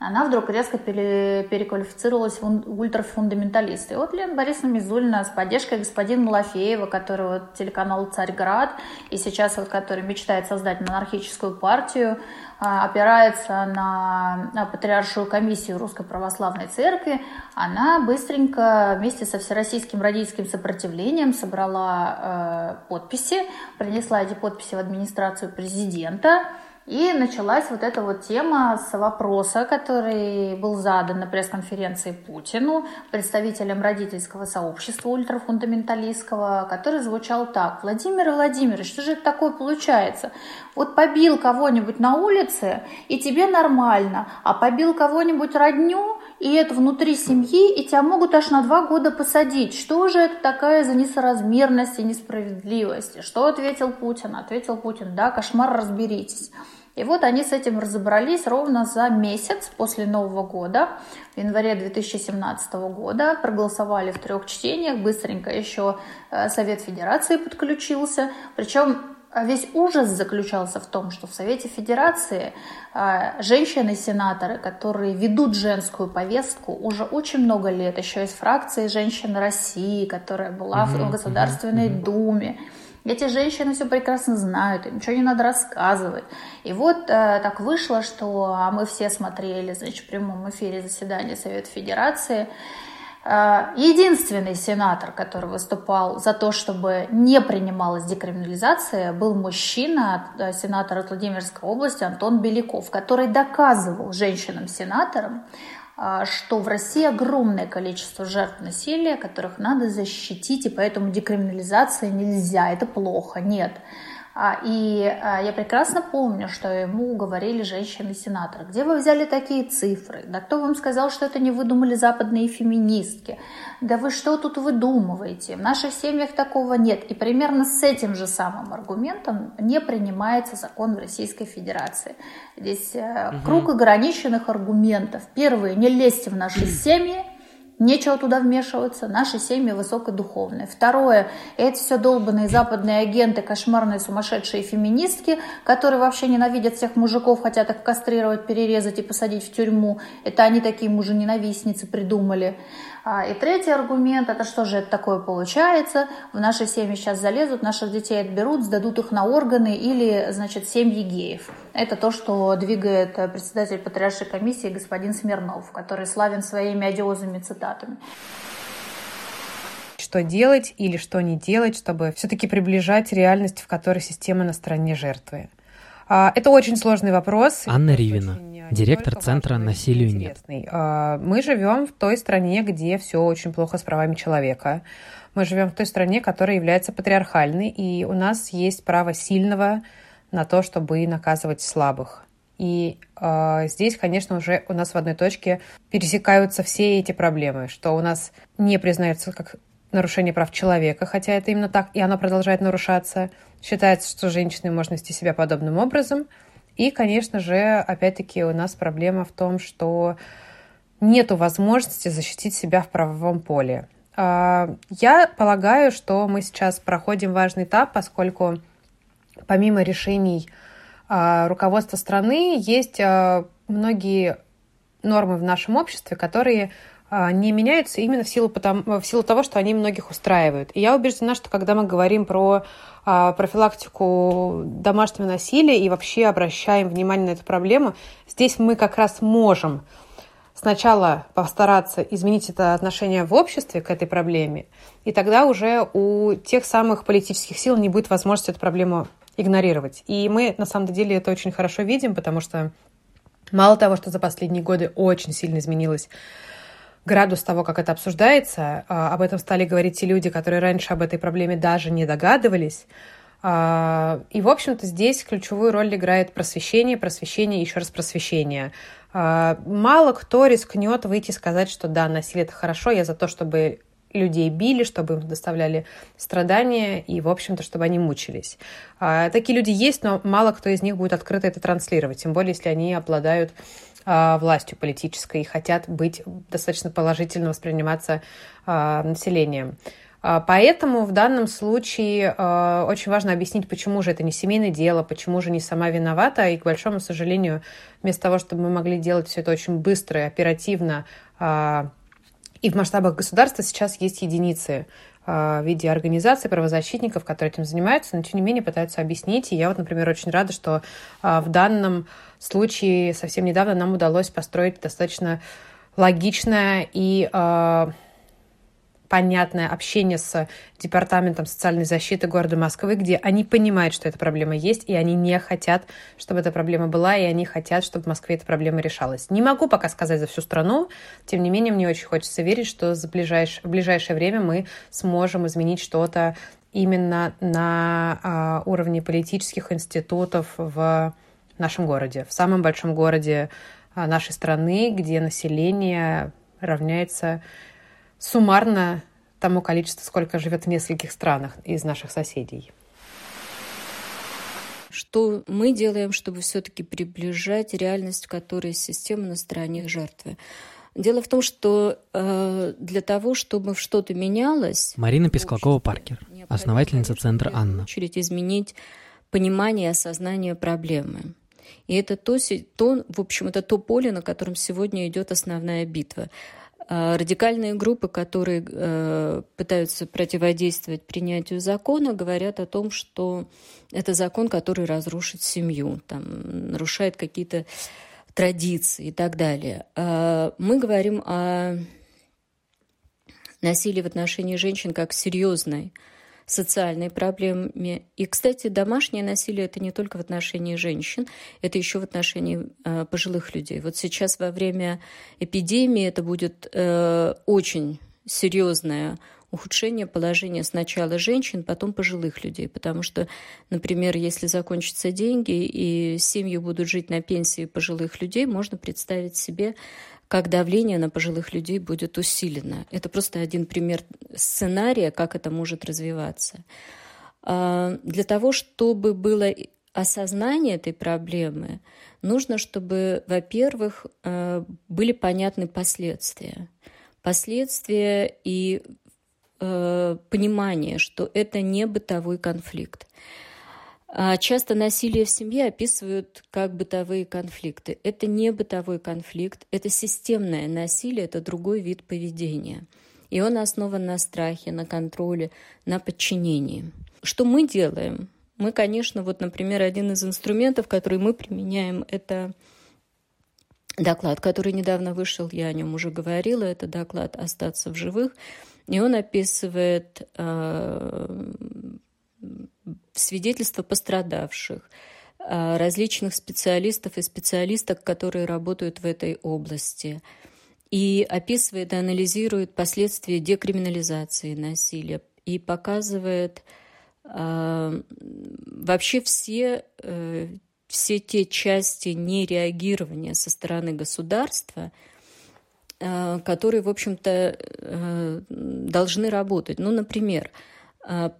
она вдруг резко пере, переквалифицировалась в ультрафундаменталист. И вот Лена Борисовна Мизулина с поддержкой господина Малафеева, который вот телеканал «Царьград», и сейчас вот который мечтает создать монархическую партию, опирается на, на патриаршую комиссию Русской Православной Церкви, она быстренько вместе со всероссийским родительским сопротивлением собрала э, подписи, принесла эти подписи в администрацию президента, и началась вот эта вот тема с вопроса, который был задан на пресс-конференции Путину, представителям родительского сообщества ультрафундаменталистского, который звучал так. Владимир Владимирович, что же это такое получается? Вот побил кого-нибудь на улице, и тебе нормально, а побил кого-нибудь родню, и это внутри семьи, и тебя могут аж на два года посадить. Что же это такая за несоразмерность и несправедливость? Что ответил Путин? Ответил Путин, да, кошмар, разберитесь. И вот они с этим разобрались ровно за месяц после Нового года, в январе 2017 года, проголосовали в трех чтениях, быстренько еще э, Совет Федерации подключился, причем весь ужас заключался в том, что в Совете Федерации э, женщины-сенаторы, которые ведут женскую повестку уже очень много лет, еще из фракции женщин России, которая была mm-hmm, в Государственной mm-hmm. Думе, эти женщины все прекрасно знают, им ничего не надо рассказывать. И вот э, так вышло, что а мы все смотрели, значит, в прямом эфире заседания Совета Федерации, единственный сенатор, который выступал за то, чтобы не принималась декриминализация, был мужчина, э, сенатор от Владимирской области Антон Беляков, который доказывал женщинам-сенаторам, э, что в России огромное количество жертв насилия, которых надо защитить, и поэтому декриминализация нельзя, это плохо, нет. А, и а, я прекрасно помню, что ему говорили женщины-сенаторы. Где вы взяли такие цифры? Да кто вам сказал, что это не выдумали западные феминистки? Да вы что тут выдумываете? В наших семьях такого нет. И примерно с этим же самым аргументом не принимается закон в Российской Федерации. Здесь угу. круг ограниченных аргументов. Первые, не лезьте в наши семьи. Нечего туда вмешиваться, наши семьи высокодуховные. Второе, это все долбанные западные агенты, кошмарные сумасшедшие феминистки, которые вообще ненавидят всех мужиков, хотят их кастрировать, перерезать и посадить в тюрьму. Это они такие мужененавистницы придумали. А, и третий аргумент – это что же это такое получается? В наши семьи сейчас залезут, наших детей отберут, сдадут их на органы или, значит, семьи геев. Это то, что двигает председатель Патриаршей комиссии господин Смирнов, который славен своими одиозными цитатами что делать или что не делать, чтобы все-таки приближать реальность, в которой система на стороне жертвы. А, это очень сложный вопрос. Анна Ривина, директор Центра «Насилию нет». А, мы живем в той стране, где все очень плохо с правами человека. Мы живем в той стране, которая является патриархальной, и у нас есть право сильного на то, чтобы наказывать слабых. И э, здесь, конечно, уже у нас в одной точке пересекаются все эти проблемы, что у нас не признается как нарушение прав человека, хотя это именно так, и оно продолжает нарушаться. Считается, что женщины можно вести себя подобным образом. И, конечно же, опять-таки у нас проблема в том, что нет возможности защитить себя в правовом поле. А, я полагаю, что мы сейчас проходим важный этап, поскольку помимо решений а, руководства страны есть а, многие нормы в нашем обществе, которые не меняются именно в силу, потому, в силу того, что они многих устраивают. И я убеждена, что когда мы говорим про а, профилактику домашнего насилия и вообще обращаем внимание на эту проблему, здесь мы как раз можем сначала постараться изменить это отношение в обществе к этой проблеме, и тогда уже у тех самых политических сил не будет возможности эту проблему игнорировать. И мы на самом деле это очень хорошо видим, потому что мало того, что за последние годы очень сильно изменилось градус того, как это обсуждается. А, об этом стали говорить те люди, которые раньше об этой проблеме даже не догадывались. А, и, в общем-то, здесь ключевую роль играет просвещение, просвещение, еще раз просвещение. А, мало кто рискнет выйти и сказать, что да, насилие это хорошо, я за то, чтобы людей били, чтобы им доставляли страдания и, в общем-то, чтобы они мучились. Такие люди есть, но мало кто из них будет открыто это транслировать, тем более, если они обладают властью политической и хотят быть достаточно положительно восприниматься а, населением. А, поэтому в данном случае очень важно объяснить, почему же это не семейное дело, почему же не сама виновата. И, к большому сожалению, вместо того, чтобы мы могли делать все это очень быстро и оперативно, и в масштабах государства сейчас есть единицы в виде организаций, правозащитников, которые этим занимаются, но тем не менее пытаются объяснить. И я вот, например, очень рада, что в данном случае совсем недавно нам удалось построить достаточно логичное и э, понятное общение с Департаментом социальной защиты города Москвы, где они понимают, что эта проблема есть, и они не хотят, чтобы эта проблема была, и они хотят, чтобы в Москве эта проблема решалась. Не могу пока сказать за всю страну, тем не менее, мне очень хочется верить, что за ближайш... в ближайшее время мы сможем изменить что-то именно на э, уровне политических институтов в нашем городе, в самом большом городе а, нашей страны, где население равняется суммарно тому количеству, сколько живет в нескольких странах из наших соседей. Что мы делаем, чтобы все-таки приближать реальность, в которой система на стороне жертвы? Дело в том, что э, для того, чтобы что-то менялось... Марина Пескалкова-Паркер, основательница Центра «Анна». В очередь изменить понимание и осознание проблемы. И это то, то, в общем, это то поле, на котором сегодня идет основная битва. А радикальные группы, которые э, пытаются противодействовать принятию закона, говорят о том, что это закон, который разрушит семью, там, нарушает какие-то традиции и так далее. А мы говорим о насилии в отношении женщин как серьезной социальной проблеме. И, кстати, домашнее насилие это не только в отношении женщин, это еще в отношении э, пожилых людей. Вот сейчас во время эпидемии это будет э, очень серьезное ухудшение положения сначала женщин, потом пожилых людей. Потому что, например, если закончатся деньги и семьи будут жить на пенсии пожилых людей, можно представить себе как давление на пожилых людей будет усилено. Это просто один пример сценария, как это может развиваться. А, для того, чтобы было осознание этой проблемы, нужно, чтобы, во-первых, а, были понятны последствия. Последствия и а, понимание, что это не бытовой конфликт. А часто насилие в семье описывают как бытовые конфликты. Это не бытовой конфликт, это системное насилие, это другой вид поведения. И он основан на страхе, на контроле, на подчинении. Что мы делаем? Мы, конечно, вот, например, один из инструментов, который мы применяем, это доклад, который недавно вышел, я о нем уже говорила, это доклад «Остаться в живых», и он описывает э, свидетельства пострадавших, а, различных специалистов и специалисток, которые работают в этой области, и описывает и анализирует последствия декриминализации насилия и показывает э, вообще все, э, все те части нереагирования со стороны государства, э, которые, в общем-то, э, должны работать. Ну, например, а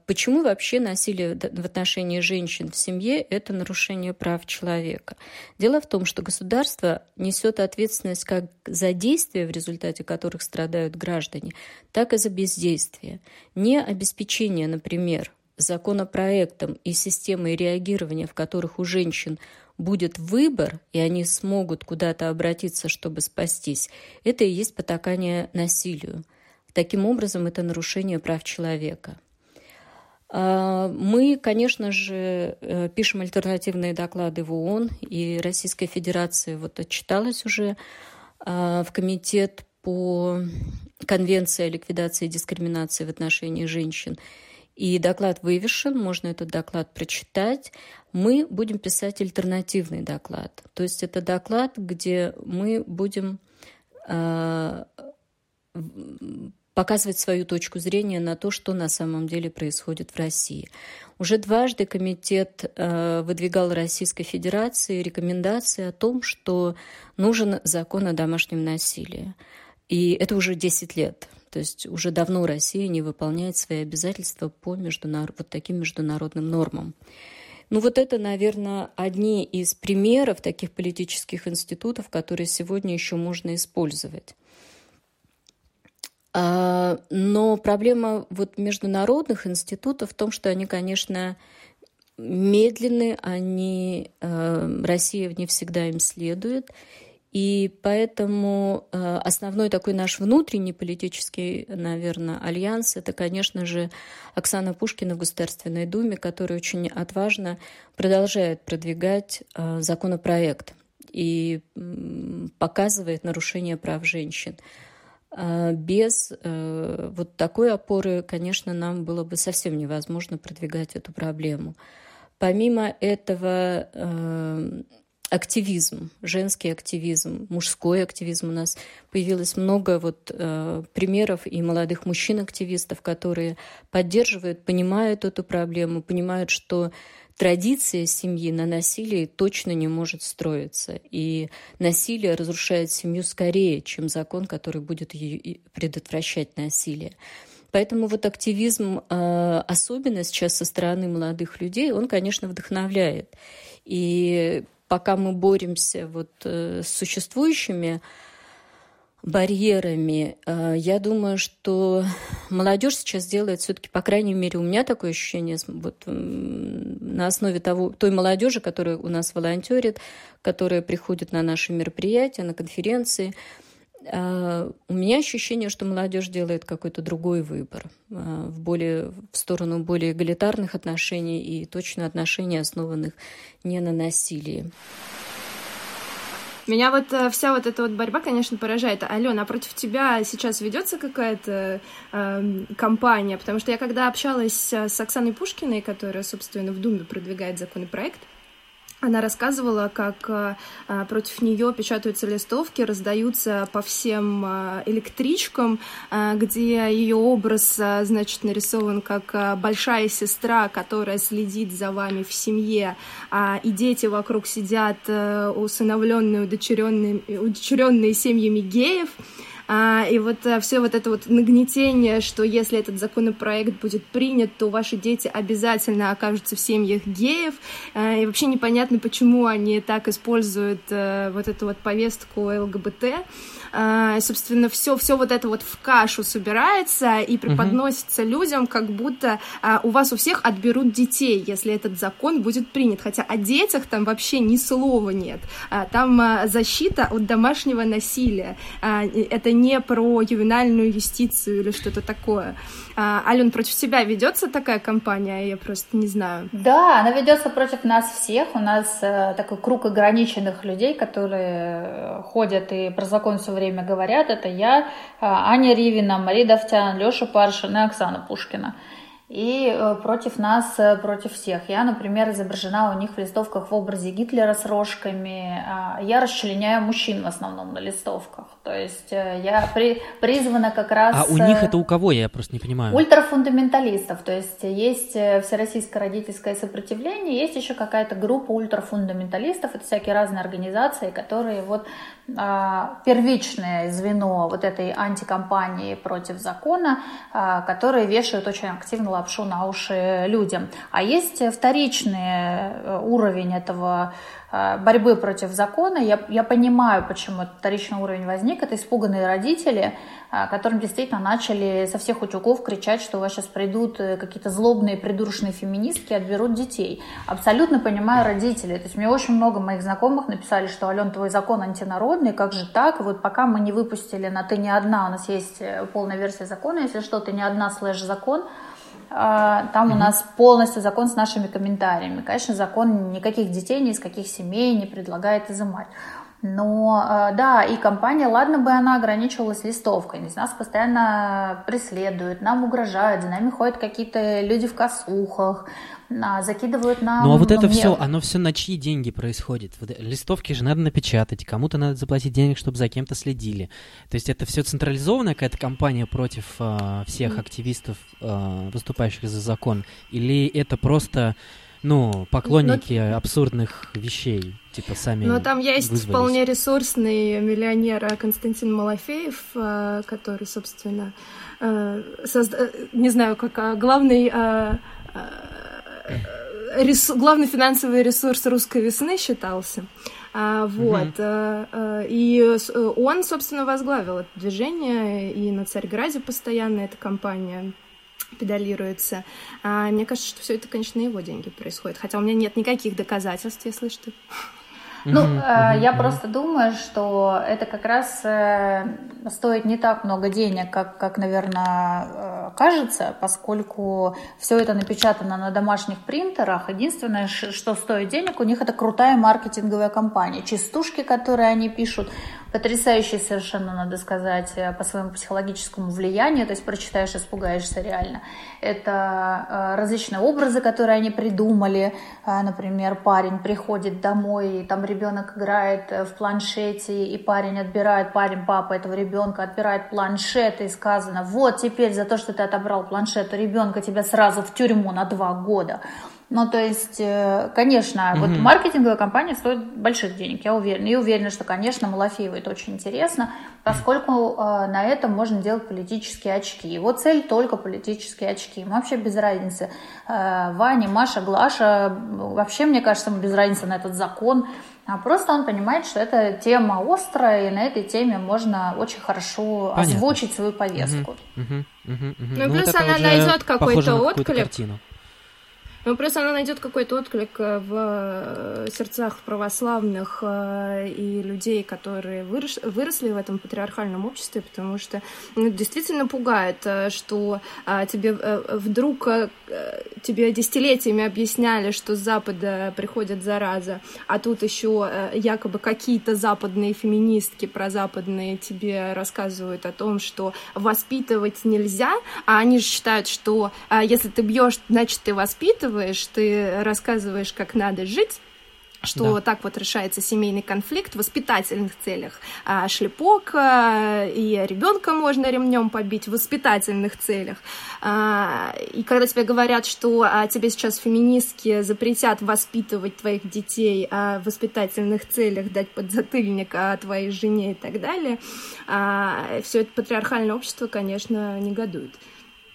почему вообще насилие в отношении женщин в семье – это нарушение прав человека? Дело в том, что государство несет ответственность как за действия, в результате которых страдают граждане, так и за бездействие. Не обеспечение, например, законопроектом и системой реагирования, в которых у женщин будет выбор, и они смогут куда-то обратиться, чтобы спастись, это и есть потакание насилию. Таким образом, это нарушение прав человека. А, мы, конечно же, э, пишем альтернативные доклады в ООН, и Российская Федерация вот отчиталась уже а, в комитет по Конвенции о ликвидации дискриминации в отношении женщин. И доклад вывешен, можно этот доклад прочитать. Мы будем писать альтернативный доклад. То есть это доклад, где мы будем а, показывать свою точку зрения на то, что на самом деле происходит в России. Уже дважды комитет э, выдвигал Российской Федерации рекомендации о том, что нужен закон о домашнем насилии. И это уже 10 лет. То есть уже давно Россия не выполняет свои обязательства по международ... вот таким международным нормам. Ну вот это, наверное, одни из примеров таких политических институтов, которые сегодня еще можно использовать. А, но проблема вот международных институтов в том, что они, конечно, медленны, они, э, Россия не всегда им следует, и поэтому э, основной такой наш внутренний политический, наверное, альянс – это, конечно же, Оксана Пушкина в Государственной Думе, которая очень отважно продолжает продвигать законопроект и показывает нарушение прав женщин. А без э, вот такой опоры, конечно, нам было бы совсем невозможно продвигать эту проблему. Помимо этого, э, активизм, женский активизм, мужской активизм. У нас появилось много вот э, примеров и молодых мужчин-активистов, которые поддерживают, понимают эту проблему, понимают, что традиция семьи на насилии точно не может строиться. И насилие разрушает семью скорее, чем закон, который будет предотвращать насилие. Поэтому вот активизм, а, особенно сейчас со стороны молодых людей, он, конечно, вдохновляет. И пока мы боремся вот э, с существующими барьерами. Э, я думаю, что молодежь сейчас делает все-таки, по крайней мере, у меня такое ощущение, вот на основе того, той молодежи, которая у нас волонтерит, которая приходит на наши мероприятия, на конференции, э, у меня ощущение, что молодежь делает какой-то другой выбор э, в, более, в сторону более эгалитарных отношений и точно отношений, основанных не на насилии. Меня вот э, вся вот эта вот борьба, конечно, поражает. Алена, а против тебя сейчас ведется какая-то э, кампания? Потому что я когда общалась с Оксаной Пушкиной, которая, собственно, в Думе продвигает законопроект, она рассказывала, как а, против нее печатаются листовки, раздаются по всем а, электричкам, а, где ее образ, значит, нарисован как большая сестра, которая следит за вами в семье, и дети вокруг сидят усыновленные, удочеренные, удочеренные семьями геев. А, и вот а, все вот это вот нагнетение, что если этот законопроект будет принят, то ваши дети обязательно окажутся в семьях геев. А, и вообще непонятно, почему они так используют а, вот эту вот повестку ЛГБТ. А, собственно, все, все вот это вот в кашу собирается и преподносится угу. людям, как будто а, у вас у всех отберут детей, если этот закон будет принят. Хотя о детях там вообще ни слова нет. А, там а, защита от домашнего насилия. А, это не про ювенальную юстицию или что-то такое. А, Ален, против тебя ведется такая кампания? Я просто не знаю. Да, она ведется против нас всех. У нас э, такой круг ограниченных людей, которые э, ходят и про закон все время говорят. Это я, э, Аня Ривина, Мария Давтян, Леша Паршин и Оксана Пушкина и э, против нас, против всех. Я, например, изображена у них в листовках в образе Гитлера с рожками. А, я расчленяю мужчин в основном на листовках. То есть э, я при, призвана как раз... А у них это у кого? Я просто не понимаю. Ультрафундаменталистов. То есть есть Всероссийское родительское сопротивление, есть еще какая-то группа ультрафундаменталистов. Это всякие разные организации, которые вот а, первичное звено вот этой антикомпании против закона, а, которые вешают очень активно лапшу на уши людям. А есть вторичный э, уровень этого Э, борьбы против закона. Я, я понимаю, почему этот вторичный уровень возник. Это испуганные родители, э, которым действительно начали со всех утюгов кричать, что у вас сейчас придут э, какие-то злобные, придурочные феминистки и отберут детей. Абсолютно понимаю родителей. То есть мне очень много моих знакомых написали, что, Ален, твой закон антинародный, как же так? И вот пока мы не выпустили на «ты не одна», у нас есть полная версия закона, если что, «ты не одна» слэш-закон, а, там mm-hmm. у нас полностью закон с нашими комментариями. Конечно, закон никаких детей, ни из каких семей не предлагает изымать. Но а, да, и компания, ладно бы она ограничивалась листовкой, нас постоянно преследуют, нам угрожают, за нами ходят какие-то люди в косухах, закидывают нам... Ну а вот это мне... все, оно все на чьи деньги происходит? Вот, листовки же надо напечатать, кому-то надо заплатить денег, чтобы за кем-то следили. То есть это все централизованная какая-то компания против э, всех активистов, э, выступающих за закон? Или это просто ну, поклонники Но... абсурдных вещей, типа сами Но там есть вызвались. вполне ресурсный миллионер Константин Малафеев, э, который, собственно, э, созда... не знаю, как а, главный а, рес... главный финансовый ресурс русской весны считался. А, вот. Mm-hmm. И он, собственно, возглавил это движение, и на Царьграде постоянно эта компания педалируется. А, мне кажется, что все это, конечно, на его деньги происходит. Хотя у меня нет никаких доказательств, если что. Ну, э, я просто думаю, что это как раз э, стоит не так много денег, как, как наверное, э, кажется, поскольку все это напечатано на домашних принтерах. Единственное, что стоит денег, у них это крутая маркетинговая кампания. Частушки, которые они пишут, потрясающие совершенно, надо сказать, э, по своему психологическому влиянию, то есть прочитаешь, испугаешься реально. Это э, различные образы, которые они придумали. Э, например, парень приходит домой, и там ребенок играет в планшете, и парень отбирает, парень, папа этого ребенка отбирает планшет, и сказано, вот теперь за то, что ты отобрал планшет у ребенка, тебя сразу в тюрьму на два года. Ну, то есть, э, конечно, mm-hmm. вот маркетинговая компания стоит больших денег, я уверена. И уверена, что, конечно, Малафееву это очень интересно, поскольку э, на этом можно делать политические очки. Его цель только политические очки. Ему вообще без разницы. Э, Ваня, Маша, Глаша, вообще, мне кажется, ему без разницы на этот закон. А просто он понимает, что эта тема острая, и на этой теме можно очень хорошо Понятно. озвучить свою повестку. Угу, угу, угу, угу. Ну, ну плюс она найдет какой-то отклик. Ну, просто она найдет какой-то отклик э, в э, сердцах православных э, и людей, которые вырос, выросли в этом патриархальном обществе, потому что ну, действительно пугает, что тебе вдруг тебе десятилетиями объясняли, что с Запада приходит зараза, а тут еще якобы какие-то западные феминистки прозападные тебе рассказывают о том, что воспитывать нельзя, а они же считают, что если ты бьешь, значит ты воспитываешь, рассказываешь, ты рассказываешь, как надо жить, что да. так вот решается семейный конфликт в воспитательных целях. А шлепок а, и ребенка можно ремнем побить в воспитательных целях. А, и когда тебе говорят, что а, тебе сейчас феминистки запретят воспитывать твоих детей а, в воспитательных целях, дать подзатыльник а, твоей жене и так далее, а, все это патриархальное общество, конечно, негодует.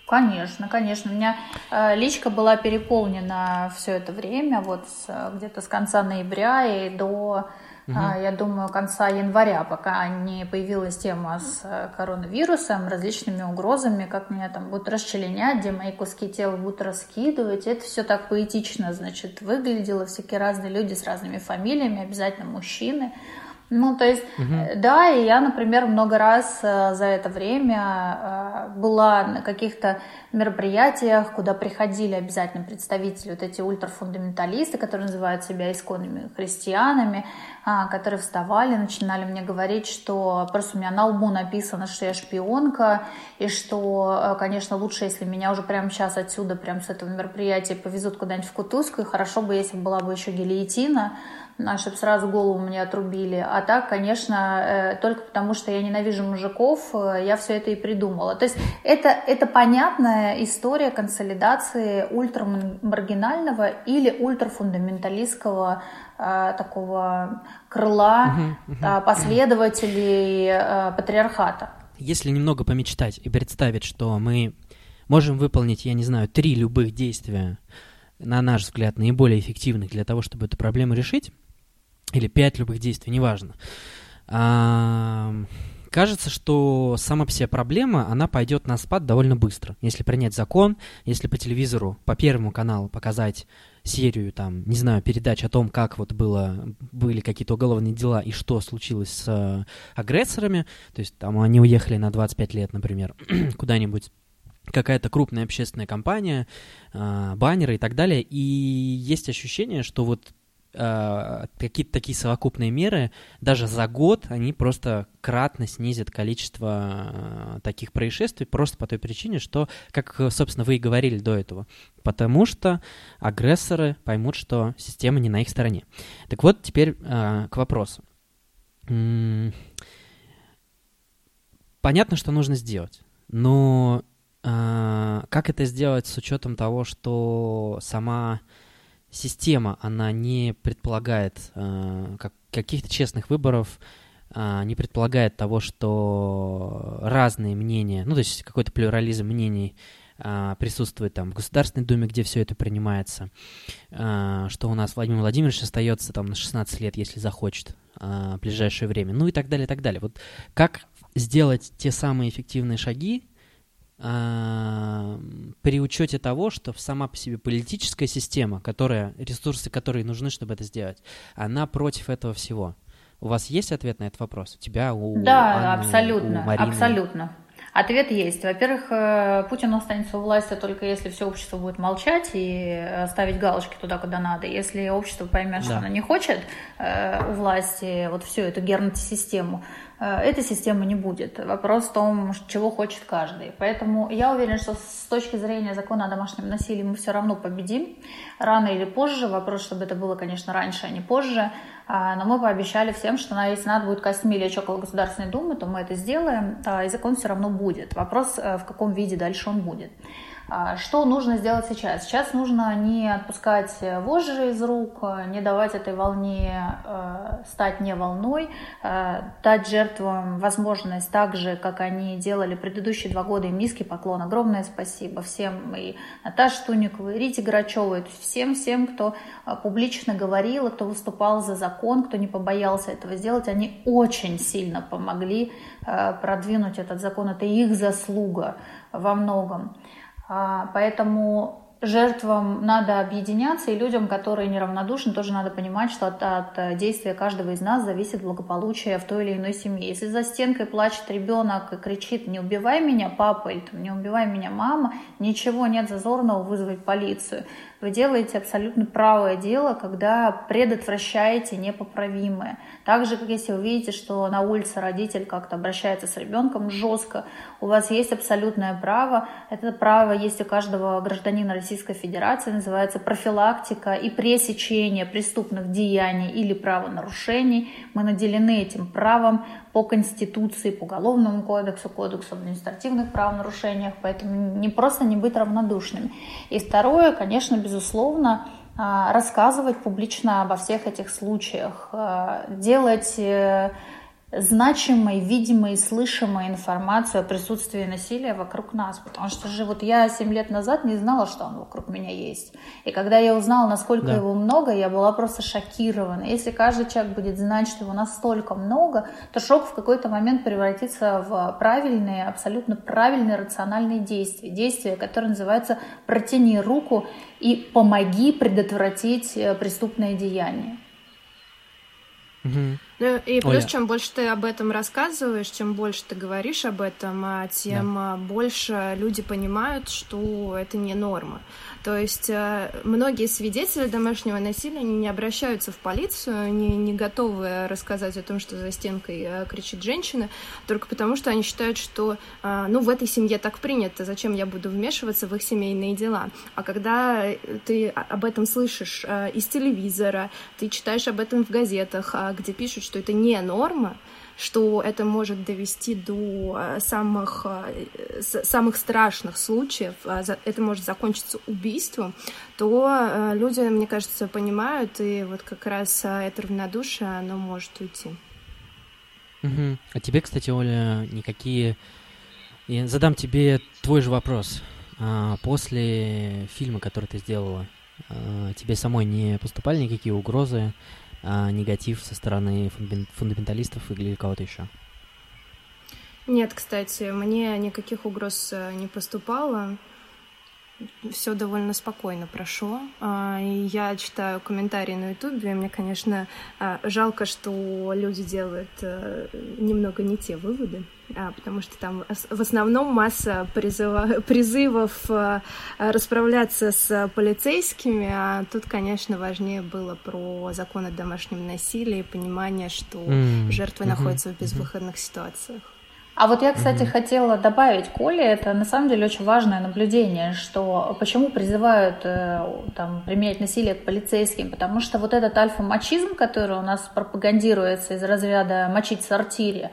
Конечно, конечно. У меня э, личка была переполнена все это время, вот где-то с конца ноября и до, угу. э, я думаю, конца января, пока не появилась тема с э, коронавирусом, различными угрозами, как меня там будут расчленять, где мои куски тела будут раскидывать. Это все так поэтично, значит, выглядело. Всякие разные люди с разными фамилиями, обязательно мужчины. Ну, то есть, угу. да, и я, например, много раз э, за это время э, была на каких-то мероприятиях, куда приходили обязательно представители, вот эти ультрафундаменталисты, которые называют себя исконными христианами, а, которые вставали, начинали мне говорить, что просто у меня на лбу написано, что я шпионка, и что, конечно, лучше, если меня уже прямо сейчас отсюда, прямо с этого мероприятия повезут куда-нибудь в Кутузку, и хорошо бы, если была бы еще гильотина, чтобы сразу голову мне отрубили. А так, конечно, э, только потому, что я ненавижу мужиков, э, я все это и придумала. То есть это, это понятная история консолидации ультрамаргинального или ультрафундаменталистского э, такого крыла угу, угу, последователей патриархата. Если немного помечтать и представить, что мы можем выполнить, я не знаю, три любых действия, на наш взгляд, наиболее эффективных для того, чтобы эту проблему решить, или пять любых действий, неважно. А, кажется, что сама по себе проблема, она пойдет на спад довольно быстро. Если принять закон, если по телевизору, по Первому каналу показать серию, там, не знаю, передач о том, как вот было, были какие-то уголовные дела и что случилось с э, агрессорами, то есть там они уехали на 25 лет, например, куда-нибудь какая-то крупная общественная компания, э, баннеры и так далее, и есть ощущение, что вот Э, какие-то такие совокупные меры, даже за год они просто кратно снизят количество э, таких происшествий, просто по той причине, что, как, собственно, вы и говорили до этого, потому что агрессоры поймут, что система не на их стороне. Так вот, теперь э, к вопросу. Понятно, что нужно сделать, но как это сделать с учетом того, что сама система, она не предполагает э, как, каких-то честных выборов, э, не предполагает того, что разные мнения, ну, то есть какой-то плюрализм мнений э, присутствует там в Государственной Думе, где все это принимается, э, что у нас Владимир Владимирович остается там на 16 лет, если захочет, э, в ближайшее время, ну и так далее, и так далее. Вот как сделать те самые эффективные шаги, при учете того, что сама по себе политическая система, которая, ресурсы, которые нужны, чтобы это сделать, она против этого всего. У вас есть ответ на этот вопрос? У тебя, у Да, Анны, абсолютно, у Марины? абсолютно. Ответ есть. Во-первых, э, Путин останется у власти только если все общество будет молчать и ставить галочки туда, куда надо. Если общество поймет, да. что оно не хочет э, у власти вот всю эту гернти-систему, Э, этой системы не будет. Вопрос в том, чего хочет каждый. Поэтому я уверена, что с точки зрения закона о домашнем насилии мы все равно победим. Рано или позже. Вопрос, чтобы это было, конечно, раньше, а не позже. А, но мы пообещали всем, что если надо будет костьми лечь около Государственной Думы, то мы это сделаем, а, и закон все равно будет. Вопрос, э, в каком виде дальше он будет. А, что нужно сделать сейчас? Сейчас нужно не отпускать вожжи из рук, не давать этой волне э, стать не волной, э, дать жертвам возможность так же, как они делали предыдущие два года, им низкий поклон, огромное спасибо всем, и Наташе Туниковой, и Рите Грачевой, всем-всем, кто э, публично говорил, кто выступал за закон, кто не побоялся этого сделать, они очень сильно помогли продвинуть этот закон, это их заслуга во многом. А, поэтому жертвам надо объединяться, и людям, которые неравнодушны, тоже надо понимать, что от, от действия каждого из нас зависит благополучие в той или иной семье. Если за стенкой плачет ребенок и кричит «не убивай меня, папа» или «не убивай меня, мама», ничего нет зазорного вызвать полицию. Вы делаете абсолютно правое дело, когда предотвращаете непоправимое. Так же, как если вы видите, что на улице родитель как-то обращается с ребенком жестко, у вас есть абсолютное право. Это право есть у каждого гражданина Российской Федерации, называется профилактика и пресечение преступных деяний или правонарушений. Мы наделены этим правом по Конституции, по Уголовному кодексу, Кодексу административных правонарушениях, поэтому не просто не быть равнодушными. И второе, конечно, безусловно, а, рассказывать публично обо всех этих случаях, а, делать э, значимой, видимой, слышимой информацию о присутствии насилия вокруг нас. Потому что же вот я 7 лет назад не знала, что он вокруг меня есть. И когда я узнала, насколько да. его много, я была просто шокирована. Если каждый человек будет знать, что его настолько много, то шок в какой-то момент превратится в правильные, абсолютно правильные рациональные действия. Действия, которые называются «протяни руку и помоги предотвратить э, преступное деяние». Угу. Ну и плюс, Оля. чем больше ты об этом рассказываешь, чем больше ты говоришь об этом, а, тем да. больше люди понимают, что это не норма. То есть э, многие свидетели домашнего насилия не обращаются в полицию, не, не готовы рассказать о том, что за стенкой э, кричит женщина, только потому что они считают, что э, ну, в этой семье так принято, зачем я буду вмешиваться в их семейные дела. А когда ты об этом слышишь из телевизора, ты читаешь об этом в газетах, а, где пишут, что это не норма, что это может довести до э, самых, э, самых страшных случаев, а это может закончиться убийством, то э, люди, мне кажется, понимают, и вот как раз это равнодушие, оно может уйти. Угу. А тебе, кстати, Оля, никакие... Я задам тебе твой же вопрос. А, после фильма, который ты сделала, а, тебе самой не поступали никакие угрозы а, негатив со стороны фундаменталистов или кого-то еще? Нет, кстати, мне никаких угроз э, не поступало. Все довольно спокойно прошло. А, и я читаю комментарии на Ютубе, и мне, конечно, а, жалко, что люди делают э, немного не те выводы а, потому что там в основном масса призыва, призывов а, расправляться с полицейскими, а тут, конечно, важнее было про закон о домашнем насилии, понимание, что mm-hmm. жертвы mm-hmm. находятся в безвыходных mm-hmm. ситуациях. А вот я, кстати, mm-hmm. хотела добавить Коле, это на самом деле очень важное наблюдение, что почему призывают э, там, применять насилие к полицейским, потому что вот этот альфа-мачизм, который у нас пропагандируется из разряда мочить сортире,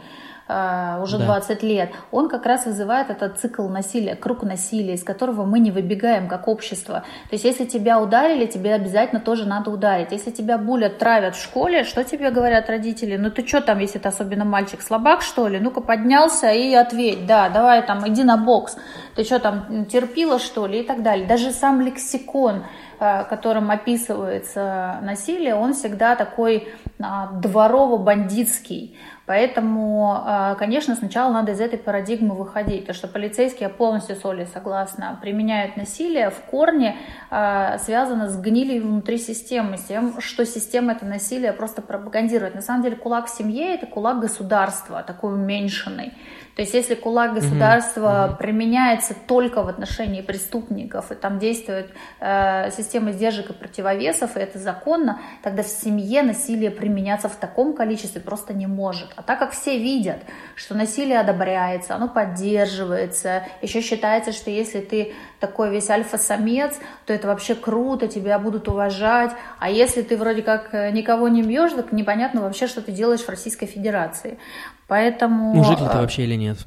уже да. 20 лет, он как раз вызывает этот цикл насилия, круг насилия, из которого мы не выбегаем как общество. То есть если тебя ударили, тебе обязательно тоже надо ударить. Если тебя булят, травят в школе, что тебе говорят родители? Ну ты что там, если ты особенно мальчик, слабак что ли? Ну-ка поднялся и ответь, да, давай там иди на бокс. Ты что там, терпила что ли? И так далее. Даже сам лексикон Э, которым описывается насилие, он всегда такой а, дворово-бандитский. Поэтому, а, конечно, сначала надо из этой парадигмы выходить, потому что полицейские, полностью с Олей согласна, применяют насилие в корне, а, связано с гнилью внутри системы, с тем, что система это насилие просто пропагандирует. На самом деле кулак в семье – это кулак государства, такой уменьшенный. То есть если кулак государства угу, применяется только в отношении преступников, и там действует э, система сдержек и противовесов, и это законно, тогда в семье насилие применяться в таком количестве просто не может. А так как все видят, что насилие одобряется, оно поддерживается, еще считается, что если ты такой весь альфа-самец, то это вообще круто, тебя будут уважать, а если ты вроде как никого не бьешь, так непонятно вообще, что ты делаешь в Российской Федерации. Поэтому... Мужик ли ты вообще или нет?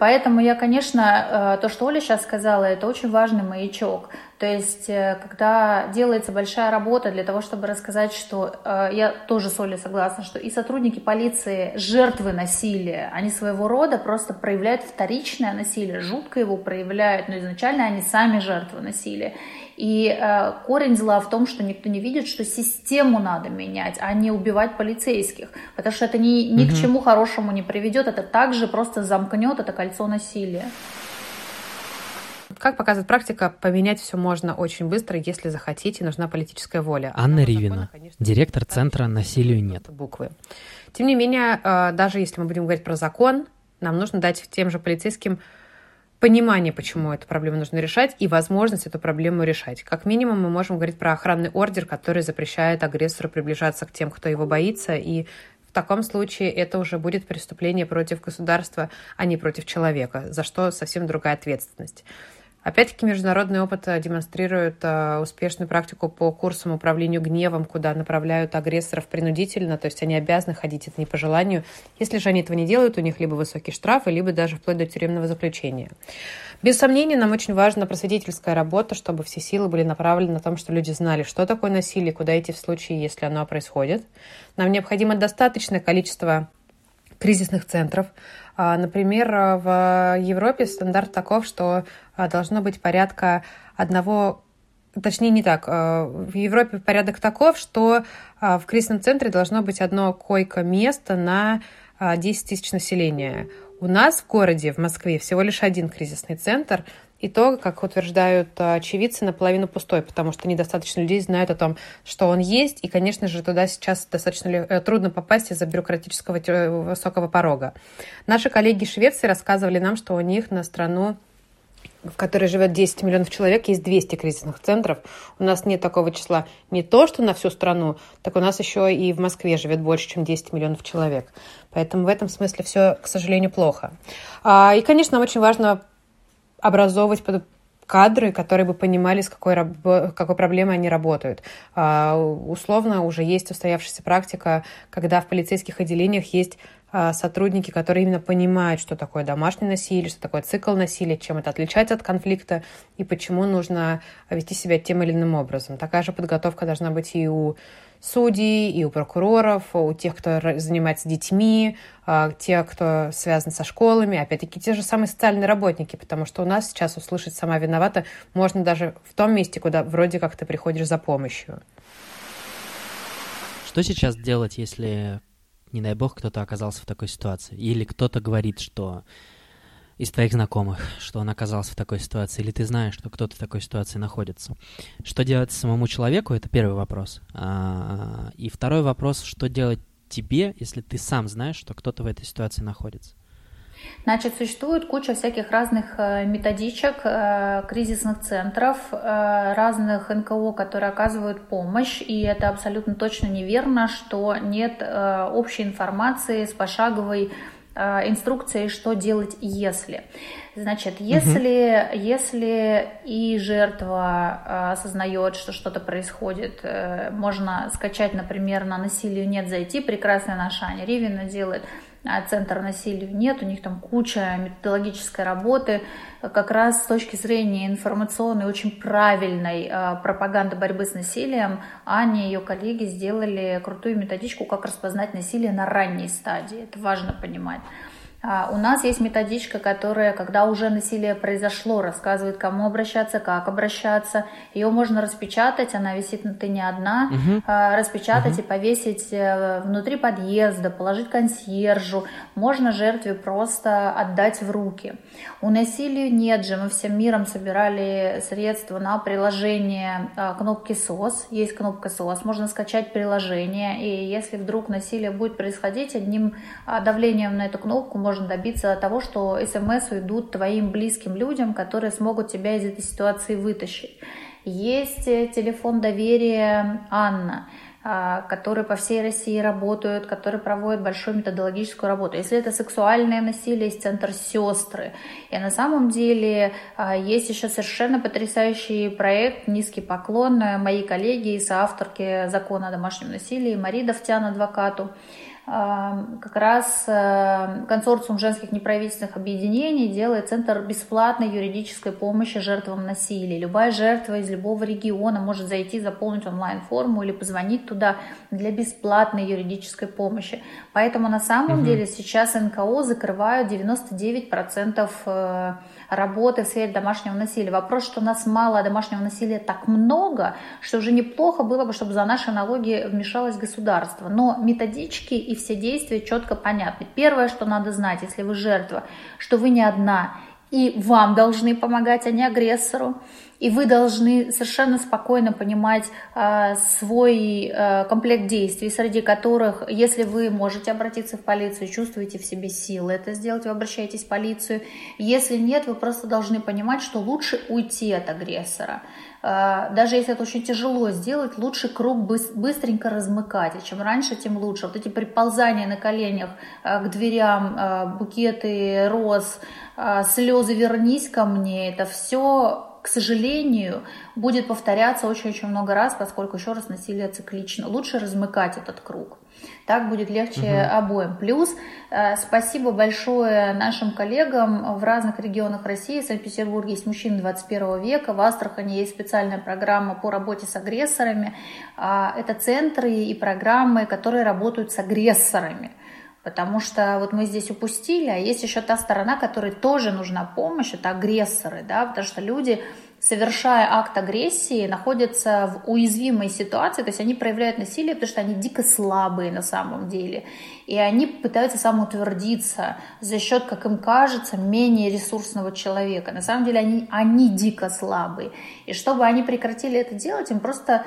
Поэтому я, конечно, э, то, что Оля сейчас сказала, это очень важный маячок. То есть, э, когда делается большая работа для того, чтобы рассказать, что э, я тоже с Олей согласна, что и сотрудники полиции жертвы насилия, они своего рода просто проявляют вторичное насилие, жутко его проявляют, но изначально они сами жертвы насилия. И э, корень зла в том, что никто не видит, что систему надо менять, а не убивать полицейских. Потому что это ни, ни угу. к чему хорошему не приведет, это также просто замкнет это кольцо насилия. Как показывает практика, поменять все можно очень быстро, если захотите, нужна политическая воля. Анна Ривина, закона, директор Центра «Насилию нет». Буквы. Тем не менее, э, даже если мы будем говорить про закон, нам нужно дать тем же полицейским понимание, почему эту проблему нужно решать, и возможность эту проблему решать. Как минимум мы можем говорить про охранный ордер, который запрещает агрессору приближаться к тем, кто его боится, и в таком случае это уже будет преступление против государства, а не против человека, за что совсем другая ответственность. Опять-таки международный опыт э, демонстрирует э, успешную практику по курсам управлению гневом, куда направляют агрессоров принудительно, то есть они обязаны ходить это не по желанию. Если же они этого не делают, у них либо высокие штрафы, либо даже вплоть до тюремного заключения. Без сомнения, нам очень важна просветительская работа, чтобы все силы были направлены на том, что люди знали, что такое насилие, куда идти в случае, если оно происходит. Нам необходимо достаточное количество кризисных центров. А, например, в Европе стандарт таков, что а, должно быть порядка одного Точнее, не так. А, в Европе порядок таков, что в кризисном центре должно быть одно койко-место на 10 тысяч населения. У нас в городе, в Москве, всего лишь один кризисный центр, и то, как утверждают а, очевидцы, наполовину пустой, потому что недостаточно людей знают о том, что он есть, и, конечно же, туда сейчас достаточно э, трудно попасть из-за бюрократического высокого порога. Наши коллеги из Швеции рассказывали нам, что у них на страну в которой живет 10 миллионов человек, есть 200 кризисных центров. У нас нет такого числа не то, что на всю страну, так у нас еще и в Москве живет больше, чем 10 миллионов человек. Поэтому в этом смысле все, к сожалению, плохо. А, и, конечно, очень важно образовывать кадры, которые бы понимали, с какой, какой проблемой они работают. А, условно уже есть устоявшаяся практика, когда в полицейских отделениях есть а, сотрудники, которые именно понимают, что такое домашнее насилие, что такое цикл насилия, чем это отличается от конфликта и почему нужно вести себя тем или иным образом. Такая же подготовка должна быть и у судей, и у прокуроров, у тех, кто занимается детьми, а, те, кто связан со школами, опять-таки те же самые социальные работники, потому что у нас сейчас услышать «сама виновата» можно даже в том месте, куда вроде как ты приходишь за помощью. Что сейчас делать, если, не дай бог, кто-то оказался в такой ситуации? Или кто-то говорит, что из твоих знакомых, что он оказался в такой ситуации, или ты знаешь, что кто-то в такой ситуации находится. Что делать самому человеку, это первый вопрос. А, и второй вопрос, что делать тебе, если ты сам знаешь, что кто-то в этой ситуации находится. Значит, существует куча всяких разных э, методичек, э, кризисных центров, э, разных НКО, которые оказывают помощь, и это абсолютно точно неверно, что нет общей информации с пошаговой Э, инструкцией, что делать, если. Значит, если, угу. если и жертва э, осознает, что что-то происходит, э, можно скачать, например, на насилию нет зайти, прекрасная наша Аня Ривина делает, центр насилию нет, у них там куча методологической работы, как раз с точки зрения информационной, очень правильной э, пропаганды борьбы с насилием, Аня и ее коллеги сделали крутую методичку, как распознать насилие на ранней стадии. Это важно понимать. А, у нас есть методичка, которая, когда уже насилие произошло, рассказывает, кому обращаться, как обращаться. Ее можно распечатать, она висит, ты не одна, угу. распечатать угу. и повесить э, внутри подъезда, положить консьержу. Можно жертве просто отдать в руки. У насилия нет же, мы всем миром собирали средства на приложение а, кнопки СОС. Есть кнопка СОС, можно скачать приложение, и если вдруг насилие будет происходить, одним давлением на эту кнопку можно можно добиться того, что смс уйдут твоим близким людям, которые смогут тебя из этой ситуации вытащить. Есть э, телефон доверия Анна, а, которые по всей России работают, которые проводят большую методологическую работу. Если это сексуальное насилие, есть центр сестры. И на самом деле а, есть еще совершенно потрясающий проект «Низкий поклон» моей коллеги и соавторки закона о домашнем насилии Мари Давтян, адвокату как раз э, консорциум женских неправительственных объединений делает центр бесплатной юридической помощи жертвам насилия. Любая жертва из любого региона может зайти, заполнить онлайн-форму или позвонить туда для бесплатной юридической помощи. Поэтому на самом угу. деле сейчас НКО закрывают 99% работы в сфере домашнего насилия. Вопрос, что у нас мало домашнего насилия так много, что уже неплохо было бы, чтобы за наши налоги вмешалось государство. Но методички и все действия четко понятны. Первое, что надо знать, если вы жертва, что вы не одна, и вам должны помогать, а не агрессору. И вы должны совершенно спокойно понимать э, свой э, комплект действий, среди которых, если вы можете обратиться в полицию, чувствуете в себе силы это сделать, вы обращаетесь в полицию. Если нет, вы просто должны понимать, что лучше уйти от агрессора. Э, даже если это очень тяжело сделать, лучше круг быстренько размыкать. И чем раньше, тем лучше. Вот эти приползания на коленях э, к дверям, э, букеты роз, слезы «вернись ко мне», это все к сожалению, будет повторяться очень-очень много раз, поскольку, еще раз, насилие циклично. Лучше размыкать этот круг. Так будет легче угу. обоим. Плюс э, спасибо большое нашим коллегам в разных регионах России. В Санкт-Петербурге есть мужчины 21 века, в Астрахани есть специальная программа по работе с агрессорами. Э, это центры и программы, которые работают с агрессорами. Потому что вот мы здесь упустили, а есть еще та сторона, которой тоже нужна помощь, это агрессоры, да, потому что люди, совершая акт агрессии, находятся в уязвимой ситуации, то есть они проявляют насилие, потому что они дико слабые на самом деле, и они пытаются самоутвердиться за счет, как им кажется, менее ресурсного человека. На самом деле они, они дико слабые, и чтобы они прекратили это делать, им просто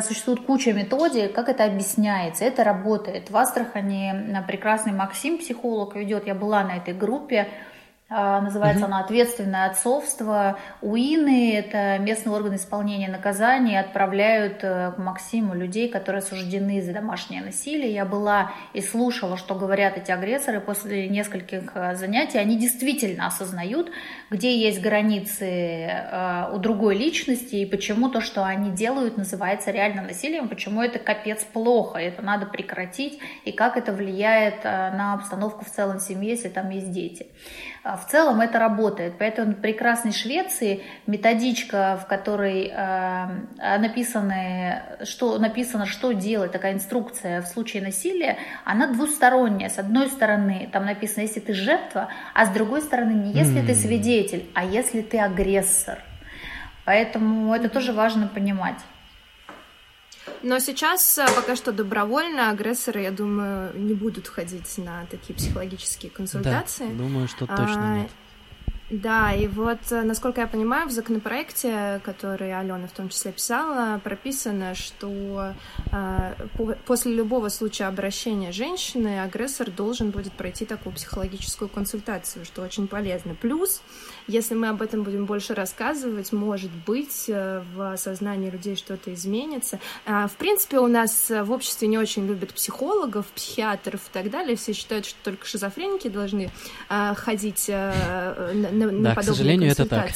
существует куча методик, как это объясняется. Это работает. В Астрахани э, прекрасный Максим, психолог, ведет. Я была на этой группе. А, называется угу. она «Ответственное отцовство». УИНы, это местные органы исполнения наказаний, отправляют э, к Максиму людей, которые осуждены за домашнее насилие. Я была и слушала, что говорят эти агрессоры после нескольких э, занятий. Они действительно осознают, где есть границы э, у другой личности и почему то, что они делают, называется реально насилием, почему это капец плохо, это надо прекратить, и как это влияет на обстановку в целом семье, если там есть дети. А в целом это работает. Поэтому в прекрасной Швеции методичка, в которой э, написаны, что, написано, что делать, такая инструкция в случае насилия, она двусторонняя. С одной стороны, там написано, если ты жертва, а с другой стороны, не если mm. ты свидетель, а если ты агрессор. Поэтому это тоже важно понимать. Но сейчас э, пока что добровольно агрессоры, я думаю, не будут ходить на такие психологические консультации. Да, думаю, что точно а, нет. Да, и вот, э, насколько я понимаю, в законопроекте, который Алена в том числе писала, прописано, что э, после любого случая обращения женщины агрессор должен будет пройти такую психологическую консультацию, что очень полезно. Плюс, если мы об этом будем больше рассказывать, может быть, э, в сознании людей что-то изменится. Э, в принципе, у нас в обществе не очень любят психологов, психиатров и так далее. Все считают, что только шизофреники должны э, ходить э, на, на да, к сожалению, это так.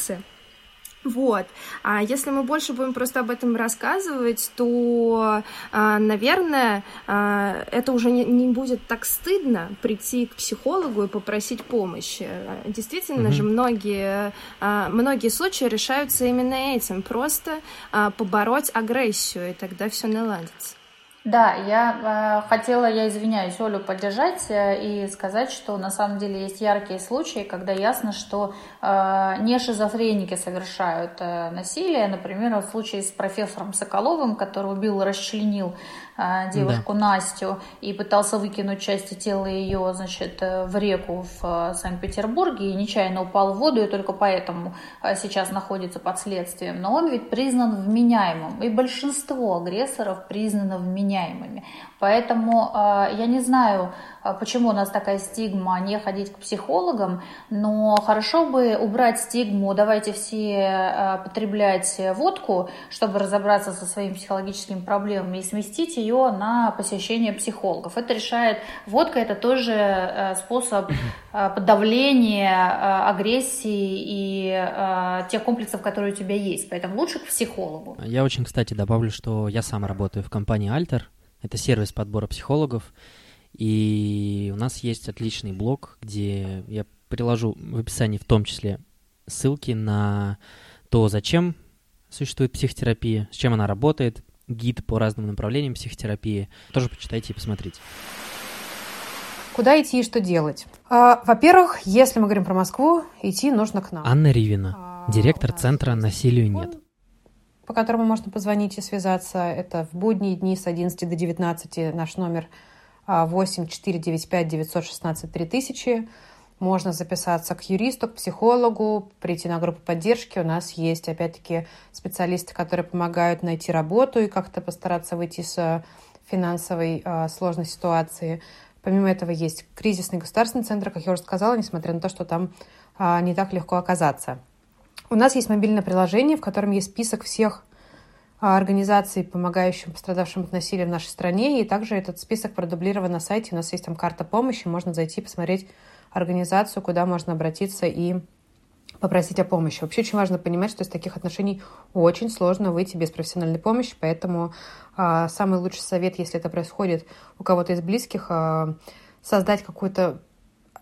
Вот. А если мы больше будем просто об этом рассказывать, то, а, наверное, а, это уже не будет так стыдно прийти к психологу и попросить помощи. Действительно угу. же, многие, а, многие случаи решаются именно этим. Просто побороть агрессию, и тогда все наладится. Да, я э, хотела, я извиняюсь, Олю поддержать э, и сказать, что на самом деле есть яркие случаи, когда ясно, что э, не шизофреники совершают э, насилие. Например, в случае с профессором Соколовым, который убил, расчленил девушку да. Настю и пытался выкинуть части тела ее, значит, э, в реку в э, Санкт-Петербурге и нечаянно упал в воду и только поэтому э, сейчас находится под следствием. Но он ведь признан вменяемым, и большинство агрессоров признано вменяемым вменяемыми. Поэтому я не знаю, почему у нас такая стигма не ходить к психологам, но хорошо бы убрать стигму, давайте все э, потреблять водку, чтобы разобраться со своими психологическими проблемами и сместить ее на посещение психологов. Это решает, водка это тоже способ подавления агрессии и тех комплексов, которые у тебя есть. Поэтому лучше к психологу. Я очень, кстати, добавлю, что я сам работаю в компании Альтер, это сервис подбора психологов. И у нас есть отличный блог, где я приложу в описании в том числе ссылки на то, зачем существует психотерапия, с чем она работает, гид по разным направлениям психотерапии. Тоже почитайте и посмотрите. Куда идти и что делать? А, во-первых, если мы говорим про Москву, идти нужно к нам. Анна Ривина, а, директор центра «Насилию нет» по которому можно позвонить и связаться. Это в будние дни с 11 до 19 наш номер 8 495 916 3000. можно записаться к юристу, к психологу, прийти на группу поддержки. У нас есть, опять-таки, специалисты, которые помогают найти работу и как-то постараться выйти с финансовой э, сложной ситуации. Помимо этого есть кризисный государственный центр, как я уже сказала, несмотря на то, что там э, не так легко оказаться. У нас есть мобильное приложение, в котором есть список всех организаций, помогающим пострадавшим от насилия в нашей стране. И также этот список продублирован на сайте. У нас есть там карта помощи. Можно зайти, посмотреть организацию, куда можно обратиться и попросить о помощи. Вообще очень важно понимать, что из таких отношений очень сложно выйти без профессиональной помощи, поэтому э, самый лучший совет, если это происходит у кого-то из близких, э, создать какую-то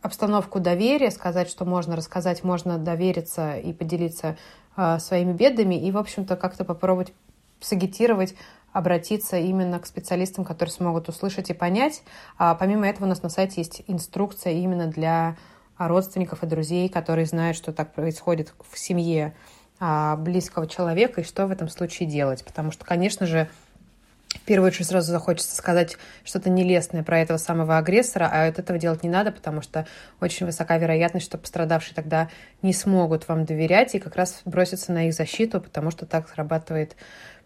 обстановку доверия, сказать, что можно рассказать, можно довериться и поделиться э, своими бедами, и, в общем-то, как-то попробовать сагитировать обратиться именно к специалистам, которые смогут услышать и понять. А помимо этого у нас на сайте есть инструкция именно для родственников и друзей, которые знают, что так происходит в семье а, близкого человека и что в этом случае делать. Потому что, конечно же, в первую очередь сразу захочется сказать что-то нелестное про этого самого агрессора, а от этого делать не надо, потому что очень высока вероятность, что пострадавшие тогда не смогут вам доверять и как раз бросятся на их защиту, потому что так срабатывает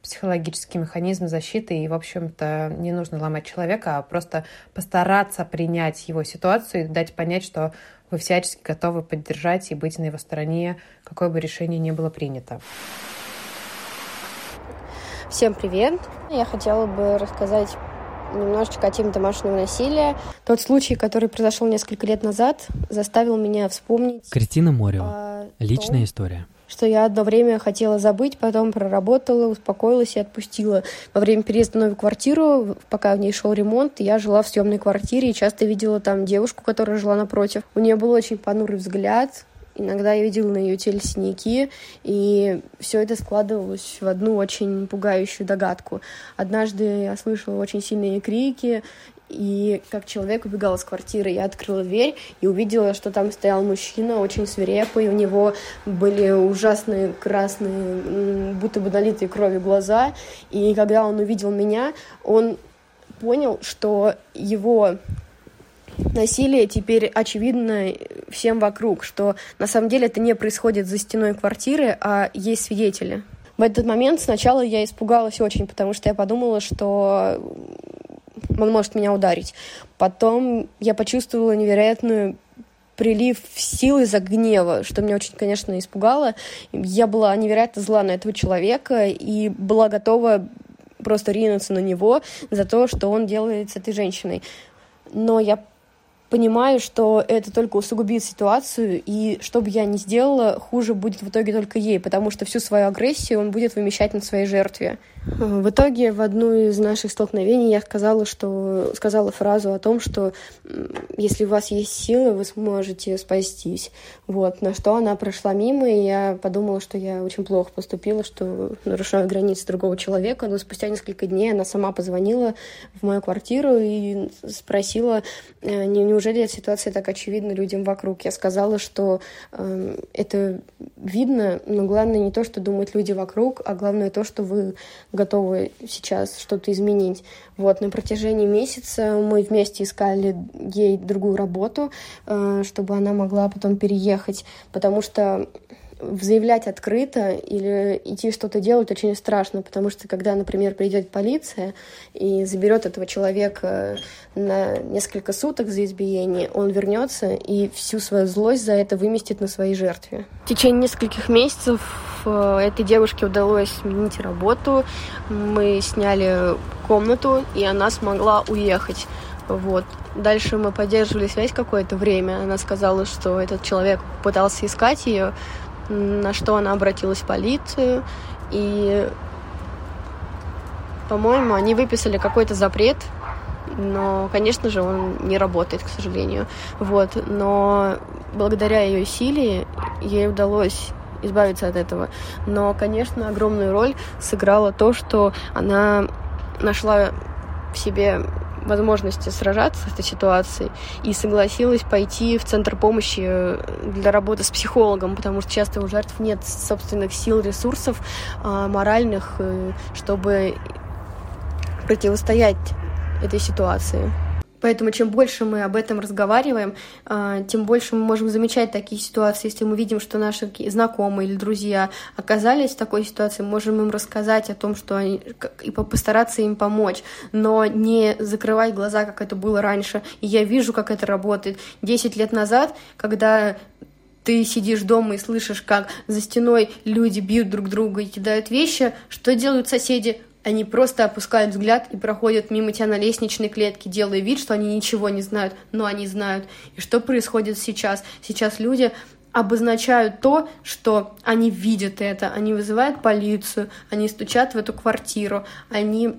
психологический механизм защиты, и, в общем-то, не нужно ломать человека, а просто постараться принять его ситуацию и дать понять, что вы всячески готовы поддержать и быть на его стороне, какое бы решение ни было принято. Всем привет! Я хотела бы рассказать немножечко о теме домашнего насилия. Тот случай, который произошел несколько лет назад, заставил меня вспомнить... Кристина Морева. Личная том, история что я одно время хотела забыть, потом проработала, успокоилась и отпустила. Во время переезда в новую квартиру, пока в ней шел ремонт, я жила в съемной квартире и часто видела там девушку, которая жила напротив. У нее был очень понурый взгляд, Иногда я видела на ее теле синяки, и все это складывалось в одну очень пугающую догадку. Однажды я слышала очень сильные крики, и как человек убегал из квартиры, я открыла дверь и увидела, что там стоял мужчина, очень свирепый, у него были ужасные красные, будто бы налитые кровью глаза, и когда он увидел меня, он понял, что его насилие теперь очевидно всем вокруг, что на самом деле это не происходит за стеной квартиры, а есть свидетели. В этот момент сначала я испугалась очень, потому что я подумала, что он может меня ударить. Потом я почувствовала невероятную прилив сил из-за гнева, что меня очень, конечно, испугало. Я была невероятно зла на этого человека и была готова просто ринуться на него за то, что он делает с этой женщиной. Но я понимаю, что это только усугубит ситуацию, и что бы я ни сделала, хуже будет в итоге только ей, потому что всю свою агрессию он будет вымещать на своей жертве. В итоге в одну из наших столкновений я сказала, что, сказала фразу о том, что если у вас есть силы, вы сможете спастись. Вот. На что она прошла мимо, и я подумала, что я очень плохо поступила, что нарушаю границы другого человека. Но спустя несколько дней она сама позвонила в мою квартиру и спросила, э, неужели эта ситуация так очевидна людям вокруг. Я сказала, что э, это видно, но главное не то, что думают люди вокруг, а главное то, что вы готовы сейчас что-то изменить. Вот, на протяжении месяца мы вместе искали ей другую работу, э, чтобы она могла потом переехать, потому что заявлять открыто или идти что-то делать очень страшно, потому что когда, например, придет полиция и заберет этого человека на несколько суток за избиение, он вернется и всю свою злость за это выместит на своей жертве. В течение нескольких месяцев э, этой девушке удалось сменить работу, мы сняли комнату, и она смогла уехать. Вот. Дальше мы поддерживали связь какое-то время. Она сказала, что этот человек пытался искать ее, на что она обратилась в полицию, и, по-моему, они выписали какой-то запрет, но, конечно же, он не работает, к сожалению. Вот. Но благодаря ее силе ей удалось избавиться от этого. Но, конечно, огромную роль сыграло то, что она нашла в себе возможности сражаться с этой ситуацией и согласилась пойти в центр помощи э, для работы с психологом, потому что часто у жертв нет собственных сил, ресурсов а, моральных, э, чтобы противостоять этой ситуации. Поэтому чем больше мы об этом разговариваем, а, тем больше мы можем замечать такие ситуации. Если мы видим, что наши знакомые или друзья оказались в такой ситуации, можем им рассказать о том, что они, и постараться им помочь, но не закрывать глаза, как это было раньше. И я вижу, как это работает. Десять лет назад, когда ты сидишь дома и слышишь, как за стеной люди бьют друг друга и кидают вещи, что делают соседи? Они просто опускают взгляд и проходят мимо тебя на лестничной клетке, делая вид, что они ничего не знают, но они знают. И что происходит сейчас? Сейчас люди обозначают то, что они видят это, они вызывают полицию, они стучат в эту квартиру, они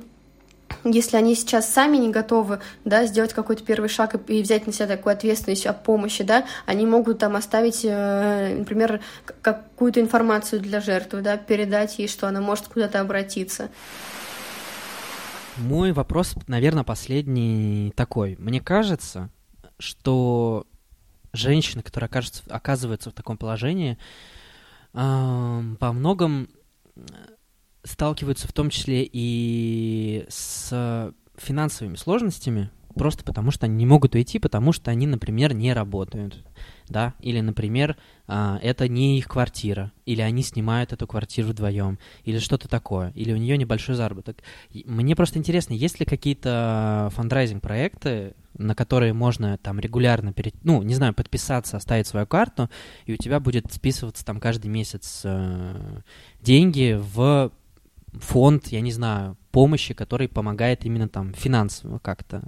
если они сейчас сами не готовы, да, сделать какой-то первый шаг и, взять на себя такую ответственность о помощи, да, они могут там оставить, э, например, какую-то информацию для жертвы, да, передать ей, что она может куда-то обратиться. Мой вопрос, наверное, последний такой. Мне кажется, что женщины, которые окажутся, оказываются в таком положении, э, во многом сталкиваются в том числе и с финансовыми сложностями, просто потому что они не могут уйти, потому что они, например, не работают, да, или, например, а, это не их квартира, или они снимают эту квартиру вдвоем, или что-то такое, или у нее небольшой заработок. Мне просто интересно, есть ли какие-то фандрайзинг-проекты, на которые можно там регулярно, перед, ну, не знаю, подписаться, оставить свою карту, и у тебя будет списываться там каждый месяц э, деньги в фонд, я не знаю, помощи, который помогает именно там финансово как-то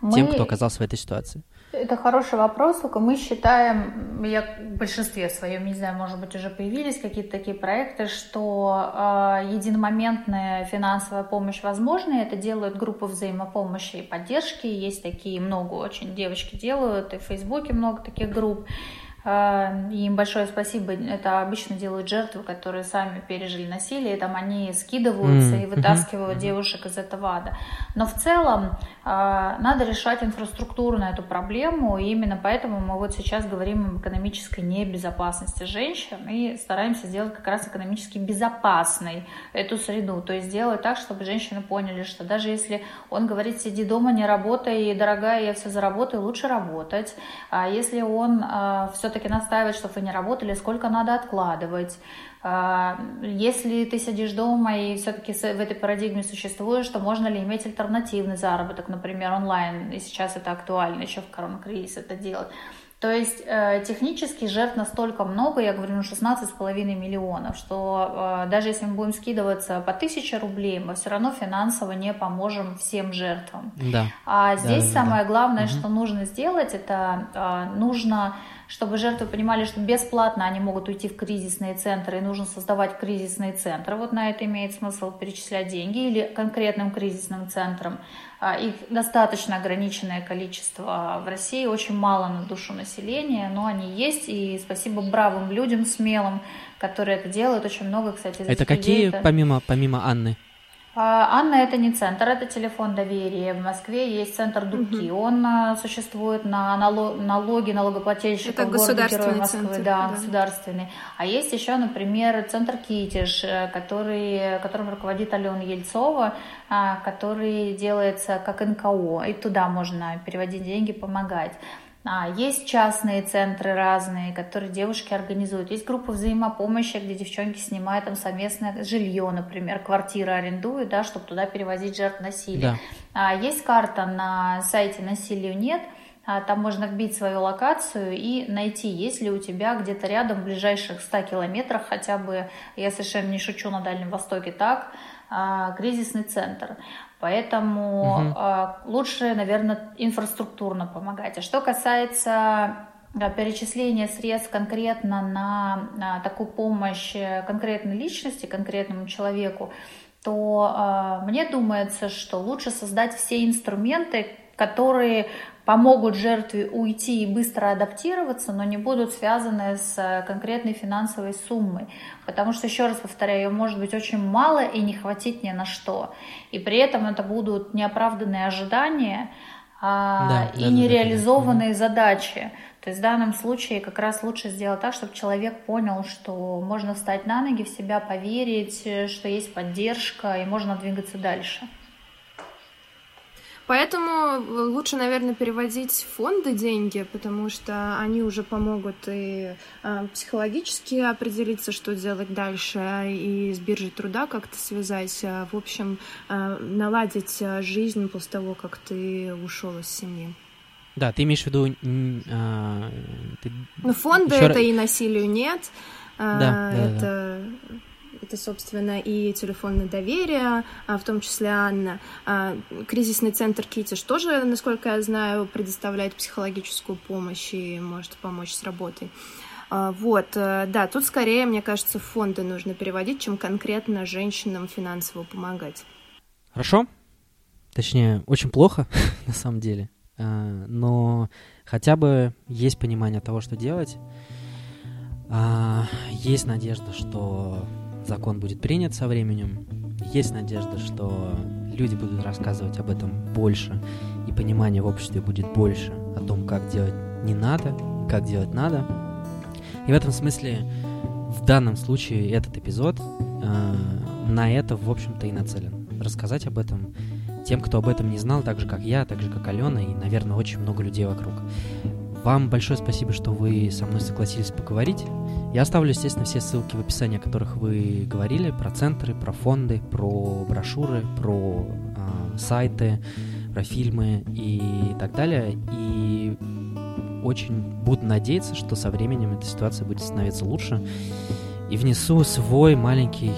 мы... тем, кто оказался в этой ситуации? Это хороший вопрос, только мы считаем, я в большинстве своем, не знаю, может быть, уже появились какие-то такие проекты, что э, единомоментная финансовая помощь возможна, и это делают группы взаимопомощи и поддержки, есть такие много очень девочки делают, и в Фейсбуке много таких групп, а, им большое спасибо. Это обычно делают жертвы, которые сами пережили насилие. И там они скидываются mm-hmm. и вытаскивают mm-hmm. девушек из этого ада. Но в целом а, надо решать инфраструктурно эту проблему. И именно поэтому мы вот сейчас говорим об экономической небезопасности женщин и стараемся сделать как раз экономически безопасной эту среду. То есть сделать так, чтобы женщины поняли, что даже если он говорит, сиди дома, не работай, дорогая, я все заработаю, лучше работать. А если он все все-таки настаивать, чтобы вы не работали, сколько надо откладывать. А, если ты сидишь дома и все-таки в этой парадигме существуешь, то можно ли иметь альтернативный заработок, например, онлайн, и сейчас это актуально еще в коронакризис это делать. То есть э, технически жертв настолько много, я говорю, ну 16,5 миллионов, что э, даже если мы будем скидываться по 1000 рублей, мы все равно финансово не поможем всем жертвам. Да. А здесь да, самое да. главное, угу. что нужно сделать, это э, нужно чтобы жертвы понимали, что бесплатно они могут уйти в кризисные центры, и нужно создавать кризисные центры. Вот на это имеет смысл перечислять деньги или конкретным кризисным центрам. А, их достаточно ограниченное количество в России, очень мало на душу населения, но они есть, и спасибо бравым людям, смелым, которые это делают. Очень много, кстати, Это какие, это... помимо, помимо Анны? А, Анна это не центр, это телефон доверия. В Москве есть центр Дубки. Угу. Он а, существует на налоги налогоплательщиков это города Героя Москвы, центр, да, да, государственный. А есть еще, например, центр Китиш, э, который, которым руководит Алена Ельцова, а, который делается как НКО, и туда можно переводить деньги, помогать. А, есть частные центры разные, которые девушки организуют. Есть группа взаимопомощи, где девчонки снимают там совместное жилье, например, квартиры арендуют, да, чтобы туда перевозить жертв насилия. Да. А, есть карта на сайте «Насилию нет», а, там можно вбить свою локацию и найти, есть ли у тебя где-то рядом, в ближайших 100 километрах хотя бы, я совершенно не шучу, на Дальнем Востоке так, кризисный центр. Поэтому угу. лучше, наверное, инфраструктурно помогать. А что касается да, перечисления средств конкретно на, на такую помощь конкретной личности, конкретному человеку, то э, мне думается, что лучше создать все инструменты, которые помогут жертве уйти и быстро адаптироваться, но не будут связаны с э, конкретной финансовой суммой. Потому что, еще раз повторяю, ее может быть очень мало и не хватить ни на что. И при этом это будут неоправданные ожидания а, да, и да, нереализованные да, да. задачи. То есть в данном случае как раз лучше сделать так, чтобы человек понял, что можно встать на ноги, в себя поверить, что есть поддержка и можно двигаться дальше. Поэтому лучше, наверное, переводить в фонды деньги, потому что они уже помогут и э, психологически определиться, что делать дальше, и с биржей труда как-то связать. А, в общем, э, наладить жизнь после того, как ты ушел из семьи. Да, ты имеешь в виду... А, ты... Ну, фонды это и насилию нет. Да, да, это да это, собственно, и телефонное доверие, а, в том числе Анна. А, кризисный центр Китиш тоже, насколько я знаю, предоставляет психологическую помощь и может помочь с работой. А, вот, э, да, тут скорее, мне кажется, фонды нужно переводить, чем конкретно женщинам финансово помогать. Хорошо. Точнее, очень плохо, на самом деле. Но хотя бы есть понимание того, что делать. Есть надежда, что закон будет принят со временем. Есть надежда, что люди будут рассказывать об этом больше, и понимание в обществе будет больше о том, как делать не надо, как делать надо. И в этом смысле, в данном случае, этот эпизод э, на это, в общем-то, и нацелен. Рассказать об этом тем, кто об этом не знал, так же, как я, так же, как Алена, и, наверное, очень много людей вокруг. Вам большое спасибо, что вы со мной согласились поговорить. Я оставлю, естественно, все ссылки в описании, о которых вы говорили, про центры, про фонды, про брошюры, про э, сайты, про фильмы и так далее. И очень буду надеяться, что со временем эта ситуация будет становиться лучше. И внесу свой маленький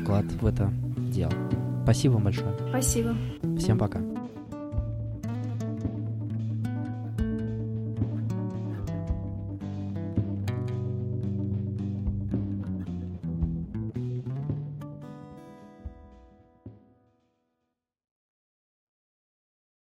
вклад в это дело. Спасибо вам большое. Спасибо. Всем пока.